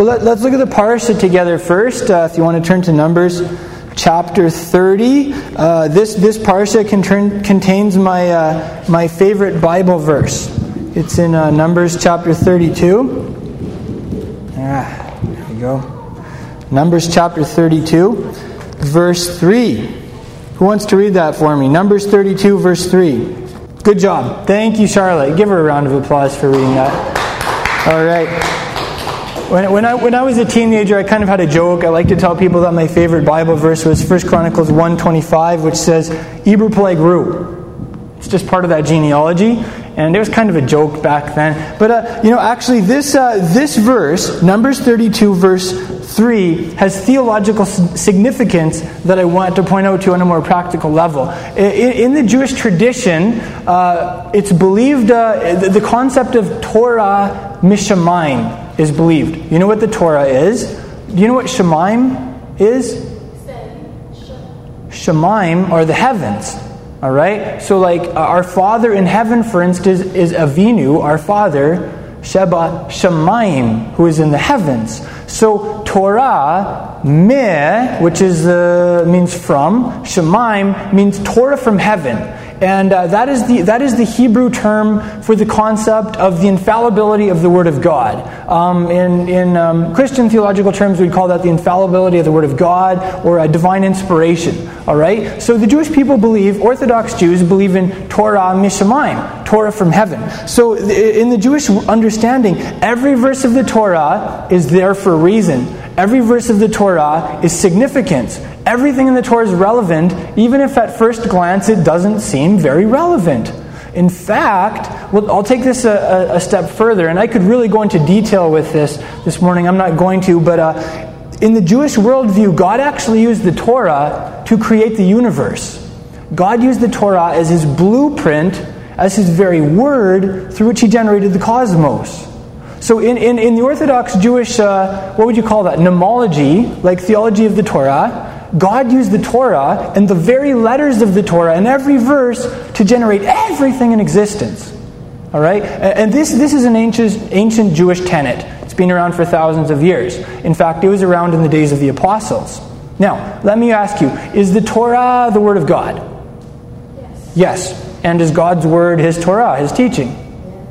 Well, let, us look at the parsha together first. Uh, if you want to turn to Numbers chapter 30, uh, this, this parsha contain, contains my, uh, my favorite Bible verse. It's in uh, Numbers chapter 32. Ah, there we go. Numbers chapter 32, verse 3. Who wants to read that for me? Numbers 32, verse 3. Good job. Thank you, Charlotte. Give her a round of applause for reading that. All right. When, when, I, when I was a teenager, I kind of had a joke. I like to tell people that my favorite Bible verse was 1 Chronicles 1.25, which says, Eber Peleg It's just part of that genealogy. And it was kind of a joke back then. But, uh, you know, actually, this, uh, this verse, Numbers 32, verse 3, has theological significance that I want to point out to you on a more practical level. In, in the Jewish tradition, uh, it's believed uh, the concept of Torah mishamayim is believed. You know what the Torah is? Do you know what Shemaim is? Shemaim are the heavens. All right? So, like, uh, our Father in heaven, for instance, is Avinu, our Father, Sheba Shemaim, who is in the heavens. So, Torah, meh, which is uh, means from, Shemaim means Torah from heaven. And uh, that, is the, that is the Hebrew term for the concept of the infallibility of the Word of God. Um, in in um, Christian theological terms, we'd call that the infallibility of the Word of God or a divine inspiration. All right? So the Jewish people believe, Orthodox Jews believe in Torah Mishamayim, Torah from heaven. So in the Jewish understanding, every verse of the Torah is there for a reason. Every verse of the Torah is significant. Everything in the Torah is relevant, even if at first glance it doesn't seem very relevant. In fact, well, I'll take this a, a, step further, and I could really go into detail with this this morning. I'm not going to, but uh, in the Jewish worldview, God actually used the Torah to create the universe. God used the Torah as his blueprint, as his very word through which he generated the cosmos. So, in, in, in the Orthodox Jewish, uh, what would you call that? Nomology, like theology of the Torah, God used the Torah and the very letters of the Torah and every verse to generate everything in existence. All right? And this, this is an ancient, ancient Jewish tenet. It's been around for thousands of years. In fact, it was around in the days of the apostles. Now, let me ask you is the Torah the Word of God? Yes. Yes. And is God's Word His Torah, His teaching?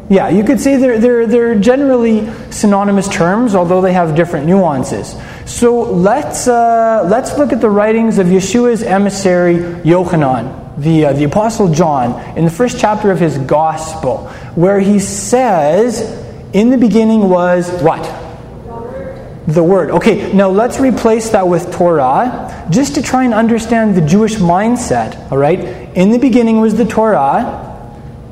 Yeah, you could say they're, they're, they're generally synonymous terms, although they have different nuances. So let's, uh, let's look at the writings of Yeshua's emissary, Yochanan, the, uh, the Apostle John, in the first chapter of his Gospel, where he says, In the beginning was what? The Word. Okay, now let's replace that with Torah, just to try and understand the Jewish mindset, all right? In the beginning was the Torah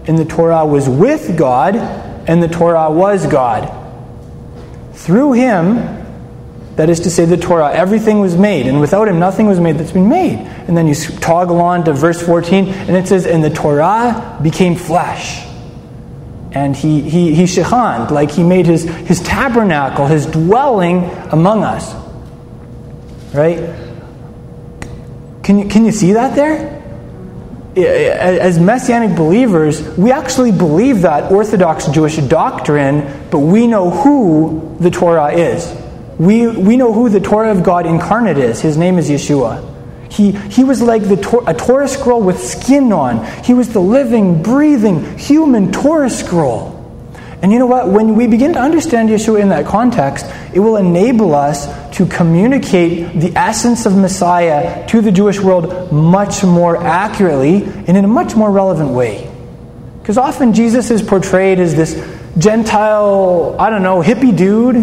and the Torah was with God, and the Torah was God. Through him, that is to say, the Torah, everything was made, and without him, nothing was made that's been made. And then you toggle on to verse 14, and it says, And the Torah became flesh. And he, he, he shechand, like he made his, his tabernacle, his dwelling among us. Right? Can you, can you see that there? As Messianic believers, we actually believe that Orthodox Jewish doctrine, but we know who the Torah is. We, we know who the Torah of God incarnate is. His name is Yeshua. He, he was like the, a Torah scroll with skin on. He was the living, breathing, human Torah scroll. And you know what? When we begin to understand Yeshua in that context, it will enable us to communicate the essence of Messiah to the Jewish world much more accurately and in a much more relevant way. Because often Jesus is portrayed as this Gentile, I don't know, hippie dude,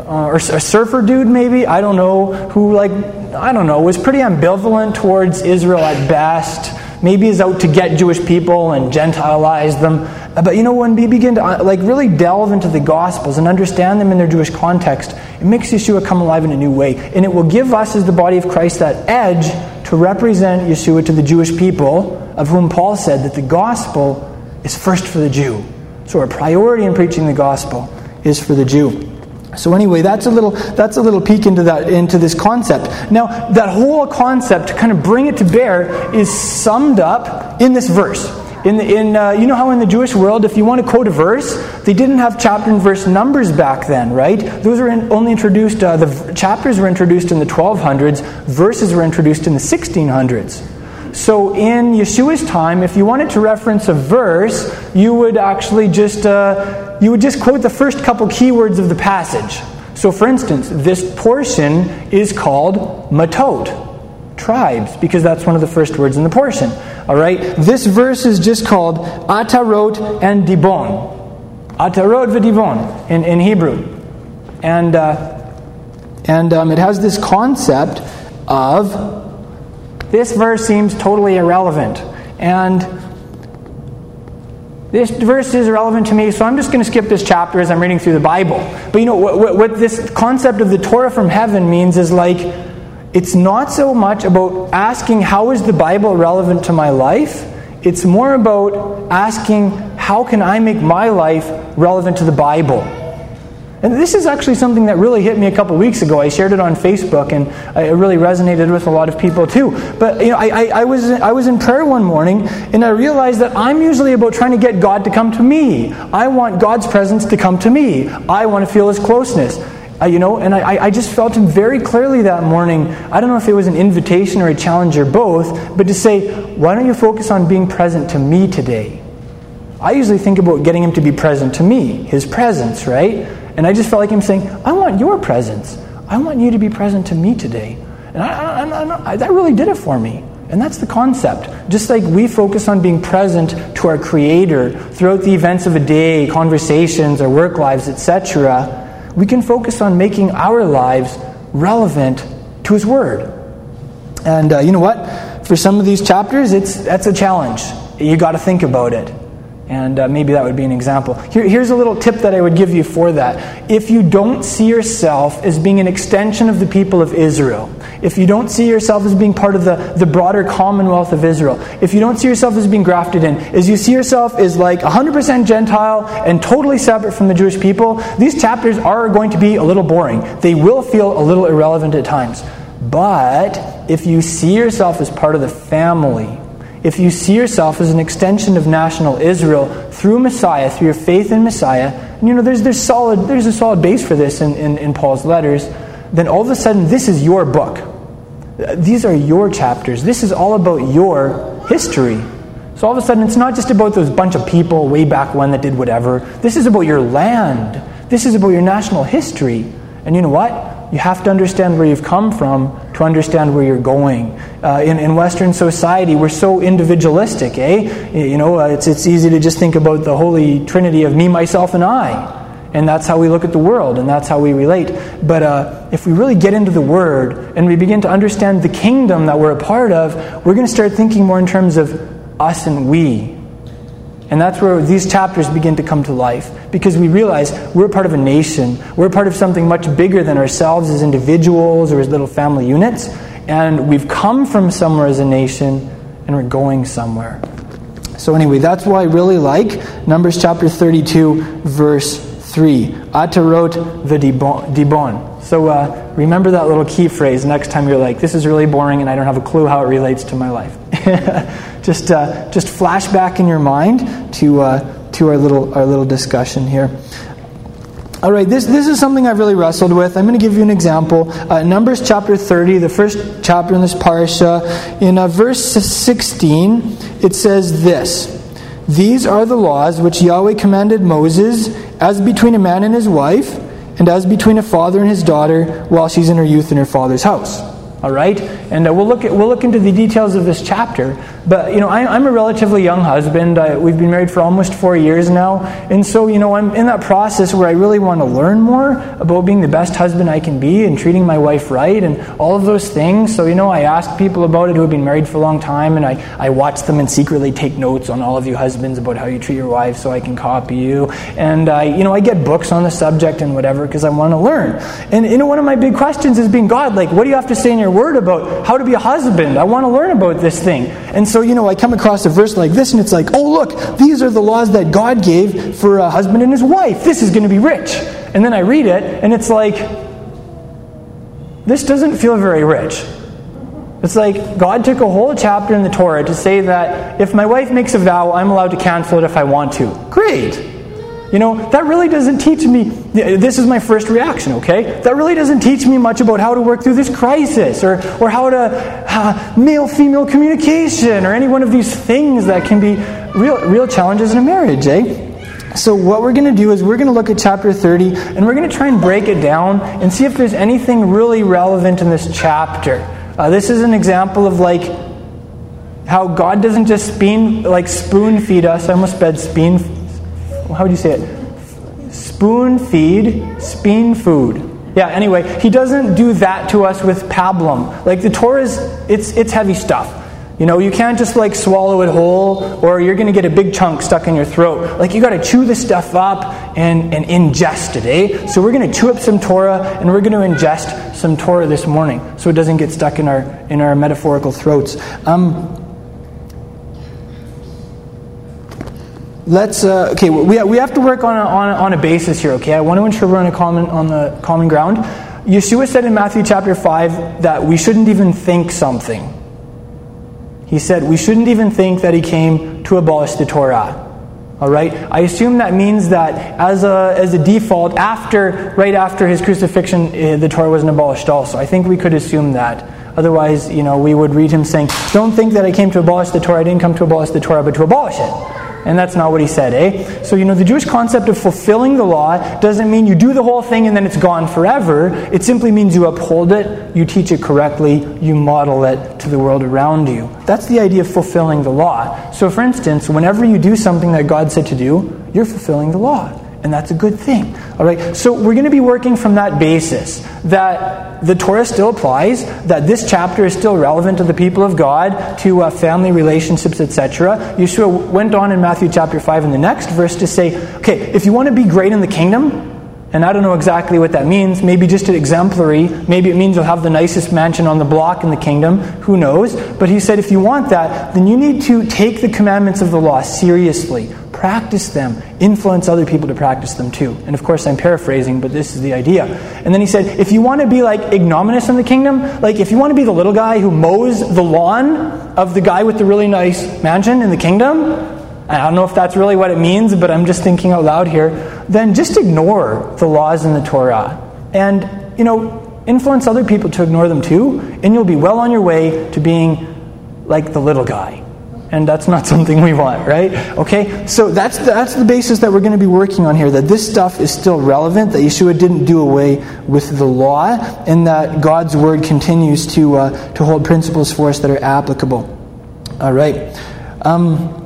uh, or a surfer dude maybe, I don't know, who, like, I don't know, was pretty ambivalent towards Israel at best maybe is out to get Jewish people and Gentilize them. But you know, when we begin to uh, like really delve into the Gospels and understand them in their Jewish context, it makes Yeshua come alive in a new way. And it will give us, as the body of Christ, that edge to represent Yeshua to the Jewish people, of whom Paul said that the gospel is first for the Jew. So our priority in preaching the gospel is for the Jew. So anyway, that's a little that's a little peek into that into this concept. Now, that whole concept to kind of bring it to bear is summed up in this verse. In, the, in uh, you know how in the Jewish world, if you want to quote a verse, they didn't have chapter and verse numbers back then, right? Those were in, only introduced, uh, the chapters were introduced in the 1200s, verses were introduced in the 1600s. So in Yeshua's time, if you wanted to reference a verse, you would actually just uh, you would just quote the first couple keywords of the passage. So, for instance, this portion is called matot, tribes, because that's one of the first words in the portion. All right, this verse is just called atarot and dibon, atarot v'dibon in, in Hebrew, and uh, and um, it has this concept of this verse seems totally irrelevant. And this verse is irrelevant to me, so I'm just going to skip this chapter as I'm reading through the Bible. But you know, what, what, this concept of the Torah from heaven means is like, it's not so much about asking how is the Bible relevant to my life, it's more about asking how can I make my life relevant to the Bible. And this is actually something that really hit me a couple weeks ago. I shared it on Facebook, and it really resonated with a lot of people too. But you know, I, I, I, was I was in prayer one morning, and I realized that I'm usually about trying to get God to come to me. I want God's presence to come to me. I want to feel His closeness. Uh, you know, and I, I just felt Him very clearly that morning. I don't know if it was an invitation or a challenge or both, but to say, why don't you focus on being present to me today? I usually think about getting Him to be present to me, His presence, right? And I just felt like him saying, I want your presence. I want you to be present to me today. And I, I, I, that really did it for me. And that's the concept. Just like we focus on being present to our Creator throughout the events of a day, conversations, our work lives, etc., we can focus on making our lives relevant to His Word. And uh, you know what? For some of these chapters, it's, that's a challenge. You got to think about it. And uh, maybe that would be an example. Here, here's a little tip that I would give you for that. If you don't see yourself as being an extension of the people of Israel, if you don't see yourself as being part of the, the broader commonwealth of Israel, if you don't see yourself as being grafted in, as you see yourself as like 100% Gentile and totally separate from the Jewish people, these chapters are going to be a little boring. They will feel a little irrelevant at times. But if you see yourself as part of the family, if you see yourself as an extension of national Israel through Messiah, through your faith in Messiah, and you know there's, there's, solid, there's a solid base for this in, in, in Paul's letters, then all of a sudden this is your book. These are your chapters. This is all about your history. So all of a sudden it's not just about those bunch of people way back when that did whatever. This is about your land. This is about your national history. And you know what? You have to understand where you've come from to understand where you're going. Uh, in, in Western society, we're so individualistic, eh? You know, uh, it's, it's easy to just think about the holy trinity of me, myself, and I. And that's how we look at the world, and that's how we relate. But uh, if we really get into the Word and we begin to understand the kingdom that we're a part of, we're going to start thinking more in terms of us and we and that's where these chapters begin to come to life because we realize we're part of a nation. We're part of something much bigger than ourselves as individuals or as little family units. And we've come from somewhere as a nation and we're going somewhere. So, anyway, that's why I really like Numbers chapter 32, verse 3. Atarot v'dibon. So, uh, remember that little key phrase next time you're like, this is really boring and I don't have a clue how it relates to my life. just, uh, just flash back in your mind to, uh, to our, little, our little discussion here. All right, this, this is something I've really wrestled with. I'm going to give you an example. Uh, Numbers chapter 30, the first chapter in this parsha, in uh, verse 16, it says this These are the laws which Yahweh commanded Moses as between a man and his wife, and as between a father and his daughter while she's in her youth in her father's house. All right, and uh, we'll look at, we'll look into the details of this chapter. But you know, I, am a relatively young husband. I, we've been married for almost four years now, and so you know, I'm in that process where I really want to learn more about being the best husband I can be and treating my wife right and all of those things. So you know, I ask people about it who have been married for a long time, and I I watch them and secretly take notes on all of you husbands about how you treat your wife, so I can copy you. And I you know, I get books on the subject and whatever because I want to learn. And you know, one of my big questions is being God, like, what do you have to say in your word about how to be a husband. I want to learn about this thing. And so, you know, I come across a verse like this, and it's like, oh, look, these are the laws that God gave for a husband and his wife. This is going to be rich. And then I read it, and it's like, this doesn't feel very rich. It's like God took a whole chapter in the Torah to say that if my wife makes a vow, I'm allowed to cancel it if I want to. Great. You know, that really doesn't teach me, this is my first reaction, okay? That really doesn't teach me much about how to work through this crisis or, or how to, uh, male female communication or any one of these things that can be real, real challenges in a marriage, eh? So, what we're going to do is we're going to look at chapter 30 and we're going to try and break it down and see if there's anything really relevant in this chapter. Uh, this is an example of like how God doesn't just spoon, like spoon feed us. I almost said spoon. How would you say it? Spoon feed, spoon food. Yeah. Anyway, He doesn't do that to us with pablum. Like the Torah is, it's it's heavy stuff. You know, you can't just like swallow it whole or you're going to get a big chunk stuck in your throat. Like you got to chew the stuff up and, and ingest it, eh? So we're going to chew up some Torah and we're going to ingest some Torah this morning so it doesn't get stuck in our, in our metaphorical throats. Um, let's uh, okay we, we have to work on a, on, a, on a basis here okay i want to ensure we're on a common on the common ground yeshua said in matthew chapter 5 that we shouldn't even think something he said we shouldn't even think that he came to abolish the Torah. All right? I assume that means that as a, as a default, after, right after his crucifixion, eh, the Torah wasn't abolished also. I think we could assume that. Otherwise, you know, we would read him saying, Don't think that I came to abolish the Torah. I didn't come to abolish the Torah, but to abolish it. And that's not what he said, eh? So, you know, the Jewish concept of fulfilling the law doesn't mean you do the whole thing and then it's gone forever. It simply means you uphold it, you teach it correctly, you model it to the world around you. That's the idea of fulfilling the law. So, for instance, whenever you do something that God said to do, you're fulfilling the law and that's a good thing. All right, so we're going to be working from that basis that the Torah still applies, that this chapter is still relevant to the people of God, to uh, family relationships, etc. Yeshua went on in Matthew chapter 5 in the next verse to say, okay, if you want to be great in the kingdom, and I don't know exactly what that means. Maybe just an exemplary. Maybe it means you'll have the nicest mansion on the block in the kingdom. Who knows? But he said if you want that, then you need to take the commandments of the law seriously practice them, influence other people to practice them too. And of course, I'm paraphrasing, but this is the idea. And then he said, if you want to be like ignominious in the kingdom, like if you want to be the little guy who mows the lawn of the guy with the really nice mansion in the kingdom, I don't know if that's really what it means, but I'm just thinking out loud here, then just ignore the laws in the Torah. And, you know, influence other people to ignore them too, and you'll be well on your way to being like the little guy and that's not something we want, right? Okay, so that's the, that's the basis that we're going to be working on here. That this stuff is still relevant. That Yeshua didn't do away with the law, and that God's word continues to uh, to hold principles for us that are applicable. All right. Um,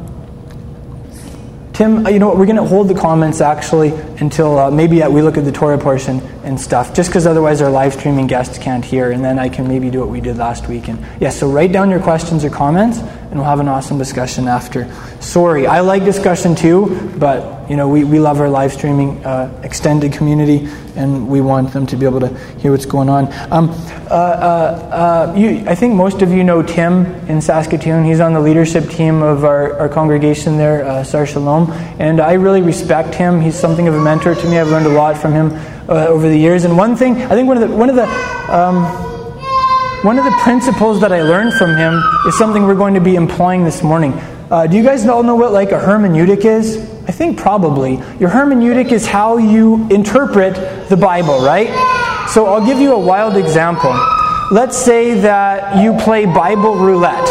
Tim, uh, you know what? We're going to hold the comments actually until uh, maybe we look at the Torah portion and stuff, just because otherwise our live streaming guests can't hear, and then I can maybe do what we did last week. And yeah, so write down your questions or comments, and we'll have an awesome discussion after. Sorry, I like discussion too, but you know we, we love our live streaming uh, extended community, and we want them to be able to hear what's going on. Um, uh, uh, you, I think most of you know Tim in Saskatoon. He's on the leadership team of our, our congregation there, uh, Sar Shalom, and I really respect him. He's something of a mentor to me. I've learned a lot from him uh, over the years. And one thing, I think one of the one of the um, one of the principles that I learned from him is something we're going to be employing this morning. Uh, do you guys all know what like a hermeneutic is? I think probably. Your hermeneutic is how you interpret the Bible, right? So I'll give you a wild example. Let's say that you play Bible roulette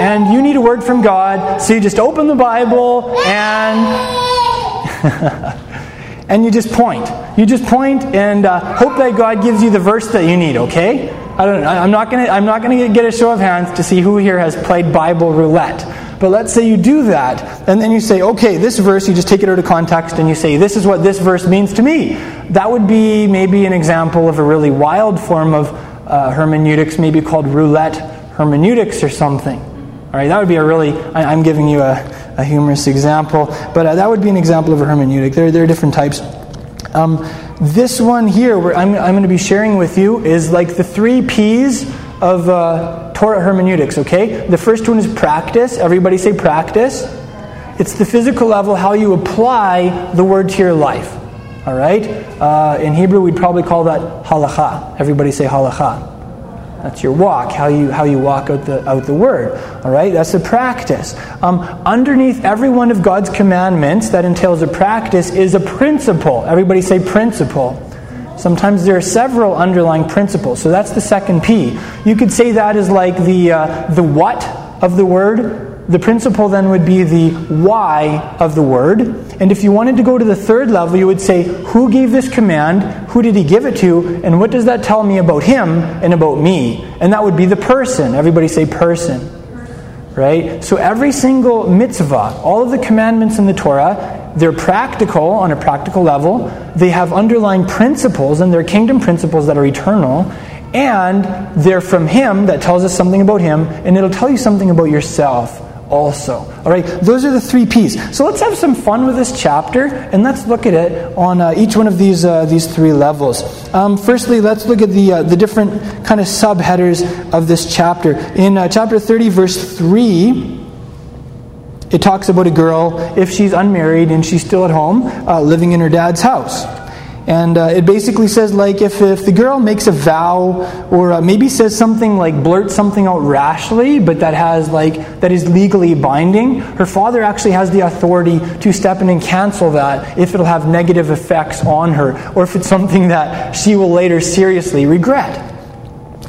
and you need a word from God, so you just open the Bible and and you just point. You just point and uh, hope that God gives you the verse that you need. Okay? I don't. I'm not gonna. I'm not gonna get a show of hands to see who here has played Bible roulette. But let's say you do that, and then you say, okay, this verse, you just take it out of context and you say, this is what this verse means to me. That would be maybe an example of a really wild form of uh, hermeneutics, maybe called roulette hermeneutics or something. All right, that would be a really, I, am giving you a, a humorous example, but uh, that would be an example of a hermeneutic. There, there are different types. Um, this one here, where I'm, I'm going to be sharing with you, is like the three P's of uh, Torah hermeneutics, okay? The first one is practice. Everybody say practice. It's the physical level, how you apply the word to your life. All right? Uh, in Hebrew, we'd probably call that halacha. Everybody say halacha. That's your walk, how you, how you walk out the, out the word. All right? That's the practice. Um, underneath every one of God's commandments that entails a practice is a principle. Everybody say principle. Sometimes there are several underlying principles. So that's the second P. You could say that is like the, uh, the what of the word, the principle then would be the why of the word. And if you wanted to go to the third level, you would say, Who gave this command? Who did he give it to? And what does that tell me about him and about me? And that would be the person. Everybody say person. Right? So every single mitzvah, all of the commandments in the Torah, they're practical on a practical level. They have underlying principles, and they're kingdom principles that are eternal and they're from Him that tells us something about Him, and it'll tell you something about yourself also. All right, those are the three P's. So let's have some fun with this chapter, and let's look at it on uh, each one of these uh, these three levels. Um, firstly, let's look at the uh, the different kind of subheaders of this chapter. In uh, chapter thirty, verse three. It talks about a girl if she's unmarried and she's still at home, uh, living in her dad's house. And uh, it basically says, like, if, if the girl makes a vow or uh, maybe says something like blurts something out rashly, but that has, like, that is legally binding, her father actually has the authority to step in and cancel that if it'll have negative effects on her or if it's something that she will later seriously regret.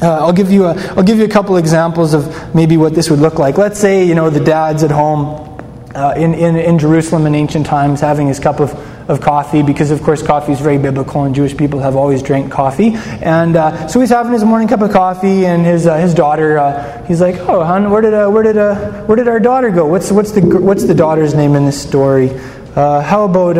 Uh, I'll give you a I'll give you a couple examples of maybe what this would look like. Let's say you know the dad's at home uh, in, in in Jerusalem in ancient times having his cup of of coffee because, of course, coffee is very biblical and Jewish people have always drank coffee. And uh, so he's having his morning cup of coffee, and his, uh, his daughter, uh, he's like, "Oh, hon, where did, uh, where, did, uh, where did our daughter go? What's, what's, the, what's the daughter's name in this story? Uh, how about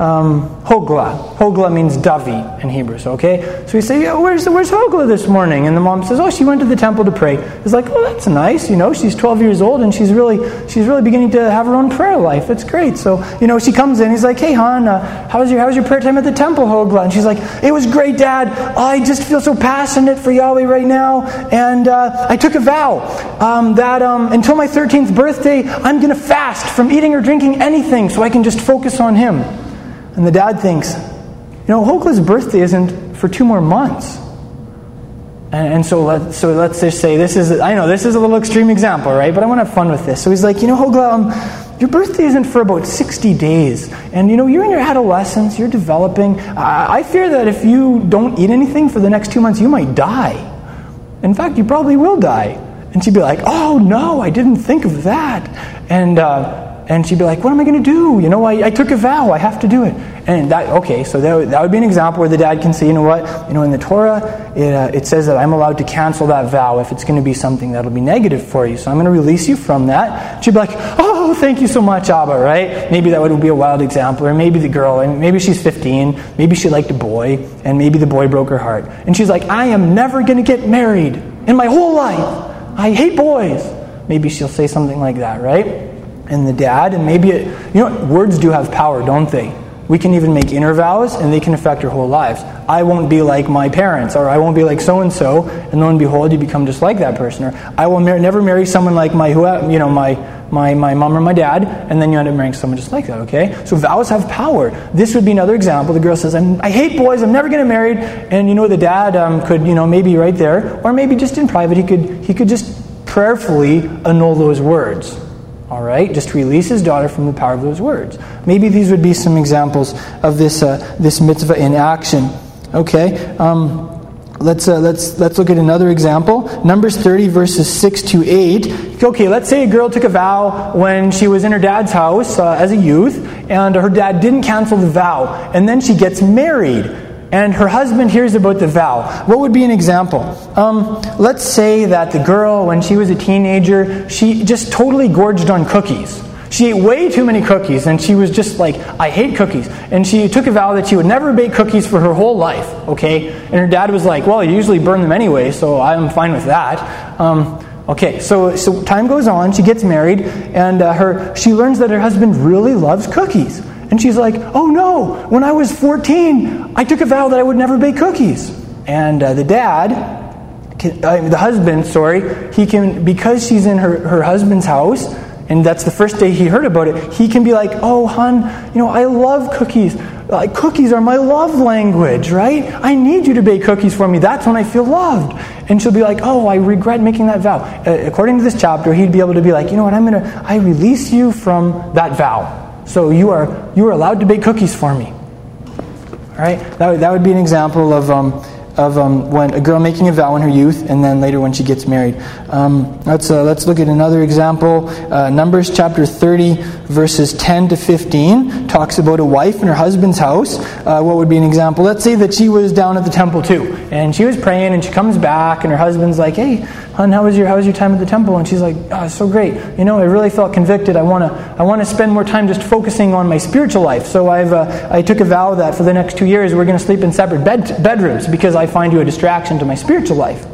um, Hogla. Hogla means davi in Hebrew, so, okay? So we say, where's, where's Hogla this morning? And the mom says, oh, she went to the temple to pray. It's like, oh, that's nice. You know, she's 12 years old and she's really, she's really beginning to have her own prayer life. It's great. So, you know, she comes in. He's like, hey, hon, uh, how, was your, how was your prayer time at the temple, Hogla? And she's like, it was great, Dad. I just feel so passionate for Yahweh right now. And uh, I took a vow um, that um, until my 13th birthday, I'm going to fast from eating or drinking anything so I can just focus on Him. And the dad thinks, you know, Hogla's birthday isn't for two more months. And, and, so, let, so let's just say this is, I know this is a little extreme example, right? But I want to have fun with this. So he's like, you know, Hogla, um, your birthday isn't for about 60 days. And, you know, you're in your adolescence, you're developing. I, I fear that if you don't eat anything for the next two months, you might die. In fact, you probably will die. And she'd be like, oh, no, I didn't think of that. And, uh, and she'd be like, What am I going to do? You know, I, I took a vow, I have to do it. And that, okay, so that, that would be an example where the dad can say, You know what? You know, in the Torah, it, uh, it says that I'm allowed to cancel that vow if it's going to be something that'll be negative for you. So I'm going to release you from that. She'd be like, Oh, thank you so much, Abba, right? Maybe that would be a wild example. Or maybe the girl, and maybe she's 15, maybe she liked a boy, and maybe the boy broke her heart. And she's like, I am never going to get married in my whole life. I hate boys. Maybe she'll say something like that, right? And the dad, and maybe it, you know, words do have power, don't they? We can even make inner vows, and they can affect our whole lives. I won't be like my parents, or I won't be like so and so, and lo and behold, you become just like that person. Or I will mar- never marry someone like my, who, you know, my, my, my mom or my dad, and then you end up marrying someone just like that, okay? So vows have power. This would be another example. The girl says, i hate boys, I'm never to marry, and you know, the dad um, could, you know, maybe right there, or maybe just in private, he could, he could just prayerfully annul those words all right, just release his daughter from the power of those words. Maybe these would be some examples of this, uh, this mitzvah in action. Okay, um, let's, uh, let's, let's look at another example. Numbers 30, verses 6 to 8. Okay, let's say a girl took a vow when she was in her dad's house uh, as a youth, and her dad didn't cancel the vow, and then she gets married and her husband hears about the vow. What would be an example? Um, let's say that the girl, when she was a teenager, she just totally gorged on cookies. She ate way too many cookies, and she was just like, I hate cookies. And she took a vow that she would never bake cookies for her whole life, okay? And her dad was like, Well, you usually burn them anyway, so I'm fine with that. Um, okay, so, so time goes on, she gets married, and uh, her, she learns that her husband really loves cookies. And she's like, Oh no, when I was 14, I took a vow that I would never bake cookies. And uh, the dad, uh, the husband, sorry, he can, because she's in her, her husband's house, and that's the first day he heard about it, he can be like, Oh, hon, you know, I love cookies. Like, cookies are my love language, right? I need you to bake cookies for me. That's when I feel loved. And she'll be like, oh, I regret making that vow. Uh, according to this chapter, he'd be able to be like, you know what, I'm to, I release you from that vow. So you are, you are allowed to bake cookies for me. All right? That, would, that would be an example of, um, of um, when a girl making a vow in her youth and then later when she gets married. Um, let's, uh, let's look at another example. Uh, Numbers chapter 30, verses 10 to 15, talks about a wife in her husband's house. Uh, what would be an example? Let's say that she was down at the temple too, and she was praying, and she comes back, and her husband's like, hey, hon, how was your, how was your time at the temple? And she's like, oh, so great. You know, I really felt convicted. I want to I wanna spend more time just focusing on my spiritual life. So I've, uh, I took a vow that for the next two years we're going to sleep in separate bed, bedrooms because find you a distraction to my spiritual life.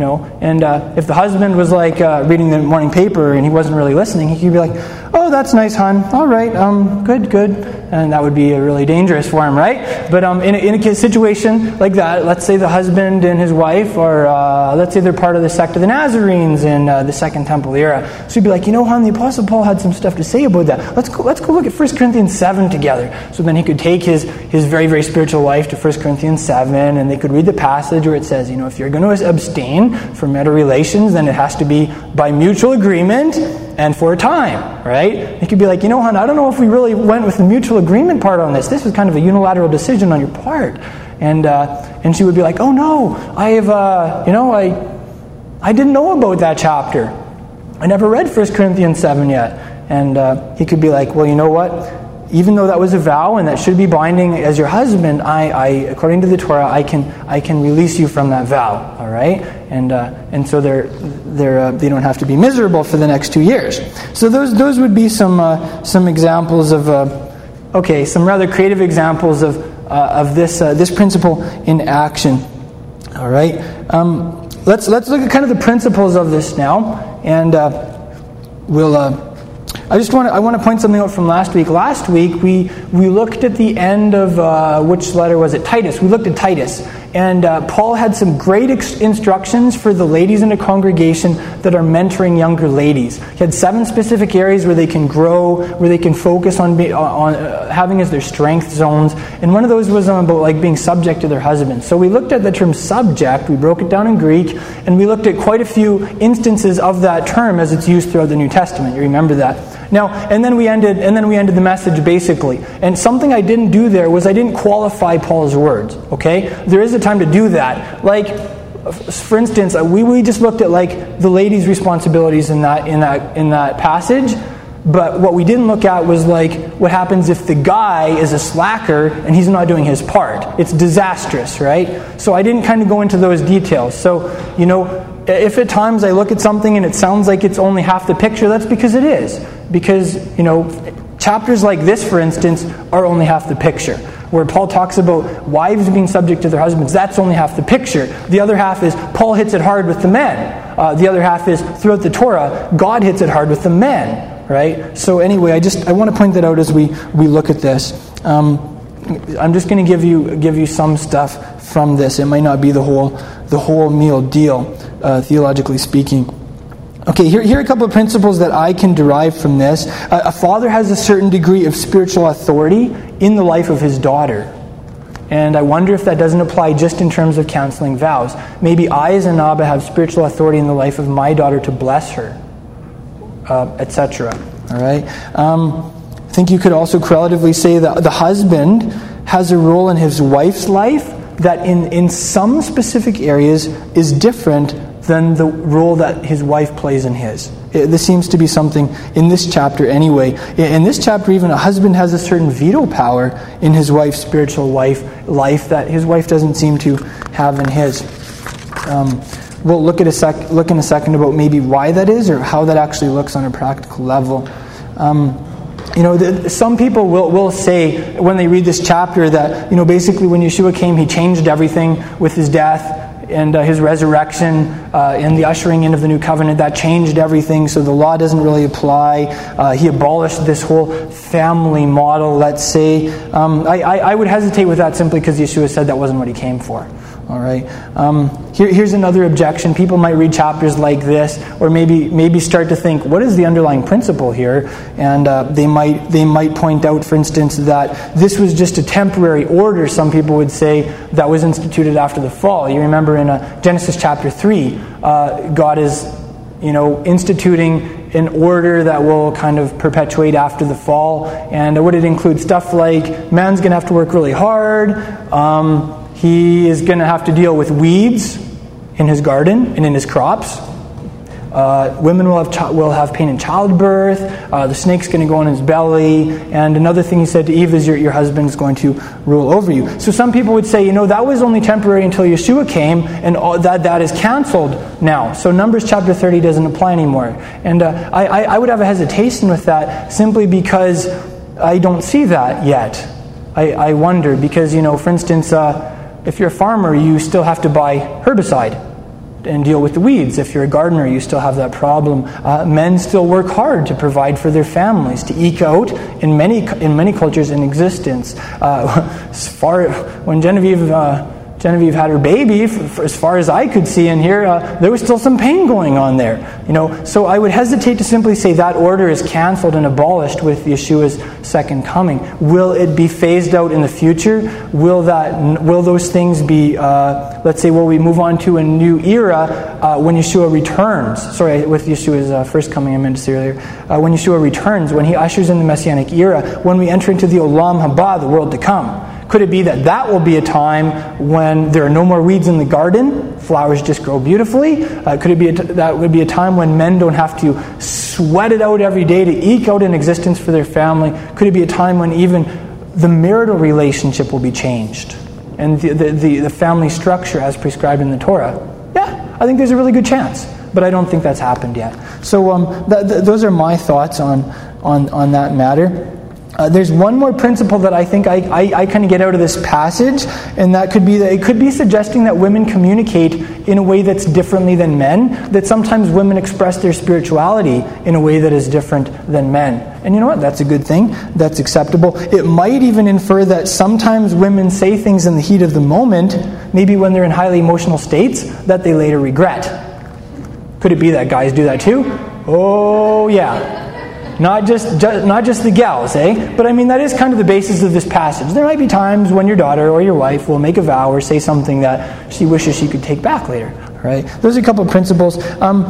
You know, and uh, if the husband was like uh, reading the morning paper and he wasn't really listening, he could be like, "Oh, that's nice, hon. All right, um, good, good," and that would be a really dangerous for him, right? But um, in, a, in a situation like that, let's say the husband and his wife are, uh, let's say they're part of the sect of the Nazarenes in uh, the Second Temple era, so he'd be like, "You know, hon, the Apostle Paul had some stuff to say about that. Let's go, let's go look at 1 Corinthians seven together." So then he could take his his very very spiritual wife to 1 Corinthians seven, and they could read the passage where it says, "You know, if you're going to abstain." From meta relations, then it has to be by mutual agreement and for a time, right? It could be like, you know, hon, I don't know if we really went with the mutual agreement part on this. This was kind of a unilateral decision on your part. And, uh, and she would be like, oh no, I have, uh, you know, I, I didn't know about that chapter. I never read 1 Corinthians 7 yet. And uh, he could be like, well, you know what? Even though that was a vow and that should be binding as your husband, I, I according to the Torah, I can, I can release you from that vow. All right, and uh, and so they're, they're uh, they don't have to be miserable for the next two years. So those those would be some uh, some examples of uh, okay, some rather creative examples of uh, of this uh, this principle in action. All right, um, let's let's look at kind of the principles of this now, and we'll. I just want to, I want to point something out from last week. Last week we, we looked at the end of uh, which letter was it? Titus. We looked at Titus. And uh, Paul had some great ex- instructions for the ladies in a congregation that are mentoring younger ladies. He had seven specific areas where they can grow, where they can focus on, be, on uh, having as their strength zones. And one of those was about like being subject to their husband. So we looked at the term subject, we broke it down in Greek, and we looked at quite a few instances of that term as it's used throughout the New Testament. You remember that? Now, and then we ended, and then we ended the message basically. And something I didn't do there was I didn't qualify Paul's words. Okay, there is a time to do that. Like, for instance, uh, we, we just looked at like the lady's responsibilities in that in that in that passage. But what we didn't look at was like what happens if the guy is a slacker and he's not doing his part. It's disastrous, right? So I didn't kind of go into those details. So, you know, if at times I look at something and it sounds like it's only half the picture, that's because it is. Because, you know, chapters like this, for instance, are only half the picture. Where Paul talks about wives being subject to their husbands, that's only half the picture. The other half is Paul hits it hard with the men. Uh, the other half is throughout the Torah, God hits it hard with the men, right? So anyway, I just I want to point that out as we we look at this. Um, I'm just going to give you give you some stuff from this. It might not be the whole the whole meal deal, uh, theologically speaking. Okay, here, here are a couple of principles that I can derive from this. A, a father has a certain degree of spiritual authority in the life of his daughter. And I wonder if that doesn't apply just in terms of counseling vows. Maybe I, as an Abba, have spiritual authority in the life of my daughter to bless her, uh, etc. All right? Um, I think you could also correlatively say that the husband has a role in his wife's life that, in, in some specific areas, is different than the role that his wife plays in his. It, this seems to be something in this chapter anyway. In this chapter, even a husband has a certain veto power in his wife's spiritual wife, life that his wife doesn't seem to have in his. Um, we'll look, at a sec- look in a second about maybe why that is or how that actually looks on a practical level. Um, you know, the, some people will, will say when they read this chapter that, you know, basically when Yeshua came, he changed everything with his death and uh, his resurrection uh, and the ushering in of the new covenant, that changed everything, so the law doesn't really apply. Uh, he abolished this whole family model, let's say. Um, I, I, I would hesitate with that simply because Yeshua said that wasn't what he came for. All right. Um, here, here's another objection. People might read chapters like this, or maybe maybe start to think, what is the underlying principle here? And uh, they might they might point out, for instance, that this was just a temporary order. Some people would say that was instituted after the fall. You remember in uh, Genesis chapter 3, uh, God is, you know, instituting an order that will kind of perpetuate after the fall. And what it includes stuff like man's going to have to work really hard. Um, he is going to have to deal with weeds in his garden and in his crops. Uh, women will have, chi- will have pain in childbirth. Uh, the snake's going to go on his belly. And another thing he said to Eve is your, your is going to rule over you. So some people would say, you know, that was only temporary until Yeshua came, and all, that, that is canceled now. So Numbers chapter 30 doesn't apply anymore. And uh, I, I, I would have a hesitation with that simply because I don't see that yet. I, I wonder, because, you know, for instance, uh, if you're a farmer, you still have to buy herbicide and deal with the weeds. If you're a gardener, you still have that problem. Uh, men still work hard to provide for their families, to eke out in many in many cultures in existence. Uh, far when Genevieve. Uh, Genevieve had her baby, for, for, as far as I could see in here, uh, there was still some pain going on there. You know, so I would hesitate to simply say that order is canceled and abolished with Yeshua's second coming. Will it be phased out in the future? Will that? Will those things be? Uh, let's say, will we move on to a new era uh, when Yeshua returns? Sorry, with Yeshua's uh, first coming, I meant to say earlier. Uh, when Yeshua returns, when he ushers in the messianic era, when we enter into the Olam Haba, the world to come. Could it be that that will be a time when there are no more weeds in the garden, flowers just grow beautifully? Uh, could it be that would be a time when men don't have to sweat it out every day to eke out an existence for their family? Could it be a time when even the marital relationship will be changed and the, the, the, the family structure as prescribed in the Torah? Yeah, I think there's a really good chance, but I don't think that's happened yet. So um, th- th- those are my thoughts on, on, on that matter. Uh, there's one more principle that I think I, I, I kind of get out of this passage, and that could be that it could be suggesting that women communicate in a way that's differently than men, that sometimes women express their spirituality in a way that is different than men. And you know what? That's a good thing. That's acceptable. It might even infer that sometimes women say things in the heat of the moment, maybe when they're in highly emotional states, that they later regret. Could it be that guys do that too? Oh, yeah. Not just, just, not just the gals, eh? But I mean, that is kind of the basis of this passage. There might be times when your daughter or your wife will make a vow or say something that she wishes she could take back later. Right? Those are a couple of principles. Um,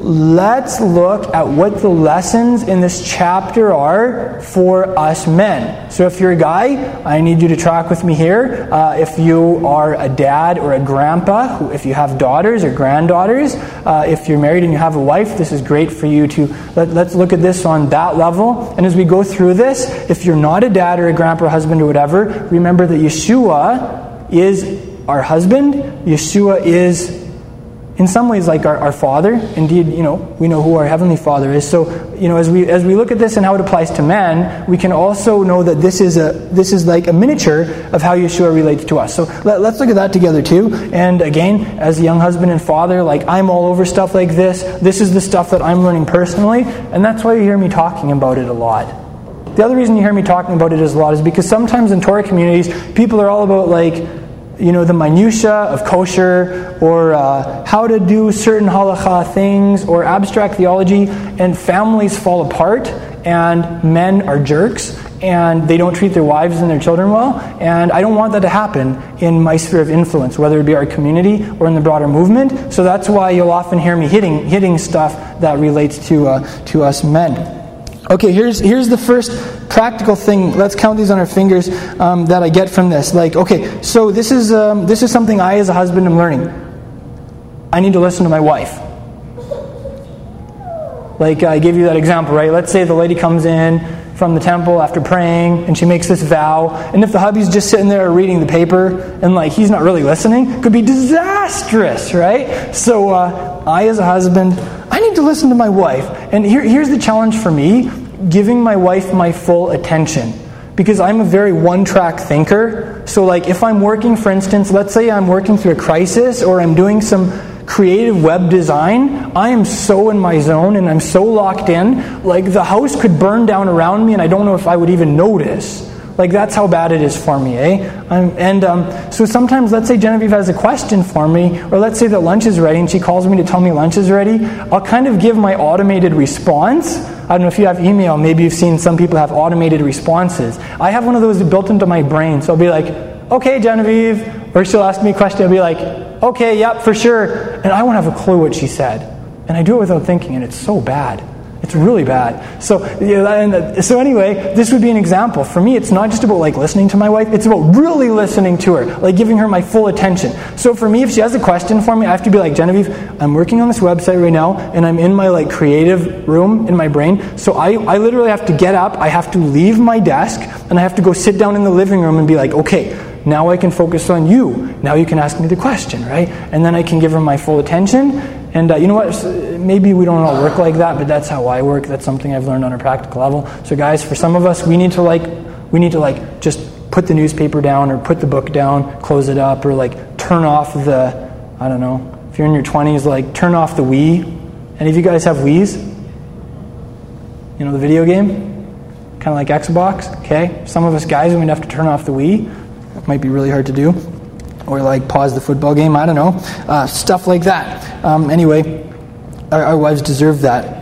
let's look at what the lessons in this chapter are for us men. So, if you're a guy, I need you to track with me here. Uh, if you are a dad or a grandpa, if you have daughters or granddaughters, uh, if you're married and you have a wife, this is great for you to let, let's look at this on that level. And as we go through this, if you're not a dad or a grandpa or husband or whatever, remember that Yeshua is our husband, Yeshua is in some ways like our, our father. Indeed you know we know who our heavenly father is. So you know as we as we look at this and how it applies to men we can also know that this is a this is like a miniature of how yeshua relates to us. So let, us look at that together too. And again as a young husband and father like i'm all over stuff like this. This is the stuff that i'm learning personally. And that's why you hear me talking about it a lot. The other reason you hear me talking about it a lot is because sometimes in torah communities people are all about like you know, the minutia of kosher or uh, how to do certain halacha things or abstract theology, and families fall apart, and men are jerks, and they don't treat their wives and their children well. And I don't want that to happen in my sphere of influence, whether it be our community or in the broader movement. So that's why you'll often hear me hitting, hitting stuff that relates to, uh, to us men. Okay, here's, here's the first practical thing. Let's count these on our fingers um, that I get from this. Like, okay, so this is, um, this is something I, as a husband, am learning. I need to listen to my wife. Like I gave you that example, right? Let's say the lady comes in from the temple after praying and she makes this vow, and if the hubby's just sitting there reading the paper and like he's not really listening, could be disastrous, right? So uh, I, as a husband, to listen to my wife. And here, here's the challenge for me giving my wife my full attention. Because I'm a very one track thinker. So, like, if I'm working, for instance, let's say I'm working through a crisis or I'm doing some creative web design, I am so in my zone and I'm so locked in. Like, the house could burn down around me and I don't know if I would even notice. Like, that's how bad it is for me, eh? I'm, and um, so sometimes, let's say Genevieve has a question for me, or let's say that lunch is ready and she calls me to tell me lunch is ready. I'll kind of give my automated response. I don't know if you have email, maybe you've seen some people have automated responses. I have one of those built into my brain, so I'll be like, okay, Genevieve, or she'll ask me a question. I'll be like, okay, yep, for sure. And I won't have a clue what she said. And I do it without thinking, and it's so bad. It's really bad. So, yeah, and, uh, so anyway, this would be an example. For me, it's not just about like listening to my wife. It's about really listening to her, like giving her my full attention. So for me, if she has a question for me, I have to be like, Genevieve, I'm working on this website right now, and I'm in my like creative room in my brain. So I, I literally have to get up. I have to leave my desk, and I have to go sit down in the living room and be like, okay, now I can focus on you. Now you can ask me the question, right? And then I can give her my full attention, and uh, you know what? Maybe we don't all work like that, but that's how I work. That's something I've learned on a practical level. So, guys, for some of us, we need to like, we need to like just put the newspaper down or put the book down, close it up, or like turn off the, I don't know. If you're in your 20s, like turn off the Wii. Any of you guys have Wii's? You know the video game? Kind of like Xbox. Okay. Some of us guys, we have to turn off the Wii. That might be really hard to do or like pause the football game. I don't know. Uh, stuff like that. Um, anyway, our, our, wives deserve that.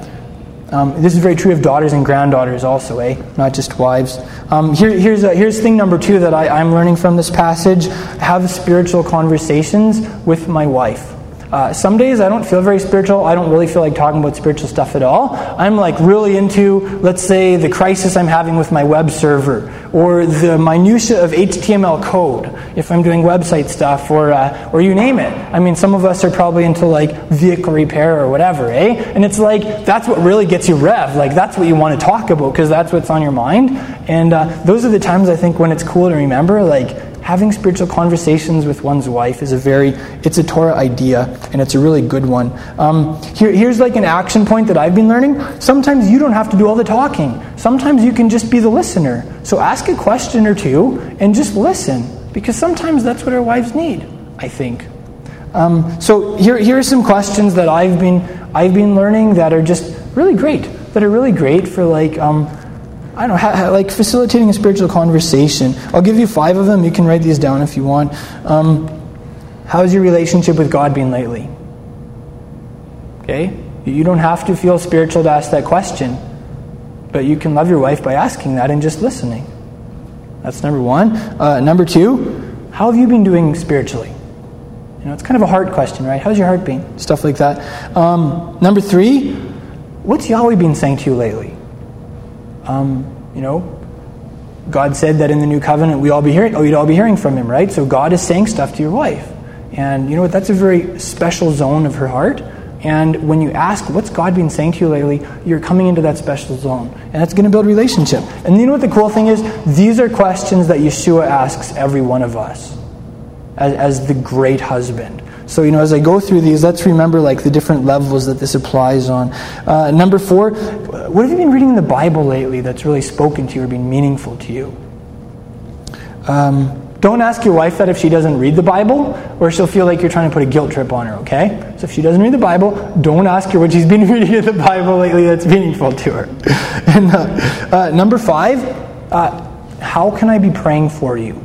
Um, this is very true of daughters and granddaughters also, eh? Not just wives. Um, here, here's, a, here's thing number two that I, I'm learning from this passage have spiritual conversations with my wife. Uh, some days I don't feel very spiritual. I don't really feel like talking about spiritual stuff at all. I'm like really into, let's say, the crisis I'm having with my web server or the minutia of HTML code if I'm doing website stuff or, uh, or you name it. I mean, some of us are probably into like vehicle repair or whatever, eh? And it's like, that's what really gets you rev. Like, that's what you want to talk about because that's what's on your mind. And uh, those are the times I think when it's cool to remember, like, having spiritual conversations with one's wife is a very it's a torah idea and it's a really good one. Um, here, here's like an action point that i've been learning. Sometimes you don't have to do all the talking. Sometimes you can just be the listener. So ask a question or two and just listen because sometimes that's what our wives need i think. Um, so here, here are some questions that i've been i've been learning that are just really great that are really great for like um, I don't know, ha, like facilitating a spiritual conversation. I'll give you five of them. You can write these down if you want. Um, how's your relationship with God been lately? Okay? You don't have to feel spiritual to ask that question, but you can love your wife by asking that and just listening. That's number one. Uh, number two, how have you been doing spiritually? You know, it's kind of a heart question, right? How's your heart been? Stuff like that. Um, number three, what's Yahweh been saying to you lately? Um, you know, God said that in the new covenant we all be hearing. Oh, you'd all be hearing from Him, right? So God is saying stuff to your wife, and you know what? That's a very special zone of her heart. And when you ask, what's God been saying to you lately? You're coming into that special zone. And that's going to build relationship. And you know what the cool thing is? These are questions that Yeshua asks every one of us as, as the great husband. So, you know, as I go through these, let's remember like the different levels that this applies on. Uh, number four, what have you been reading in the Bible lately that's really spoken to you or been meaningful to you? Um, don't ask your wife that if she doesn't read the Bible, or she'll feel like you're trying to put a guilt trip on her, okay? So if she doesn't read the Bible, don't ask her what she's been reading in the Bible lately that's meaningful to her. and uh, uh, number five, uh, how can I be praying for you?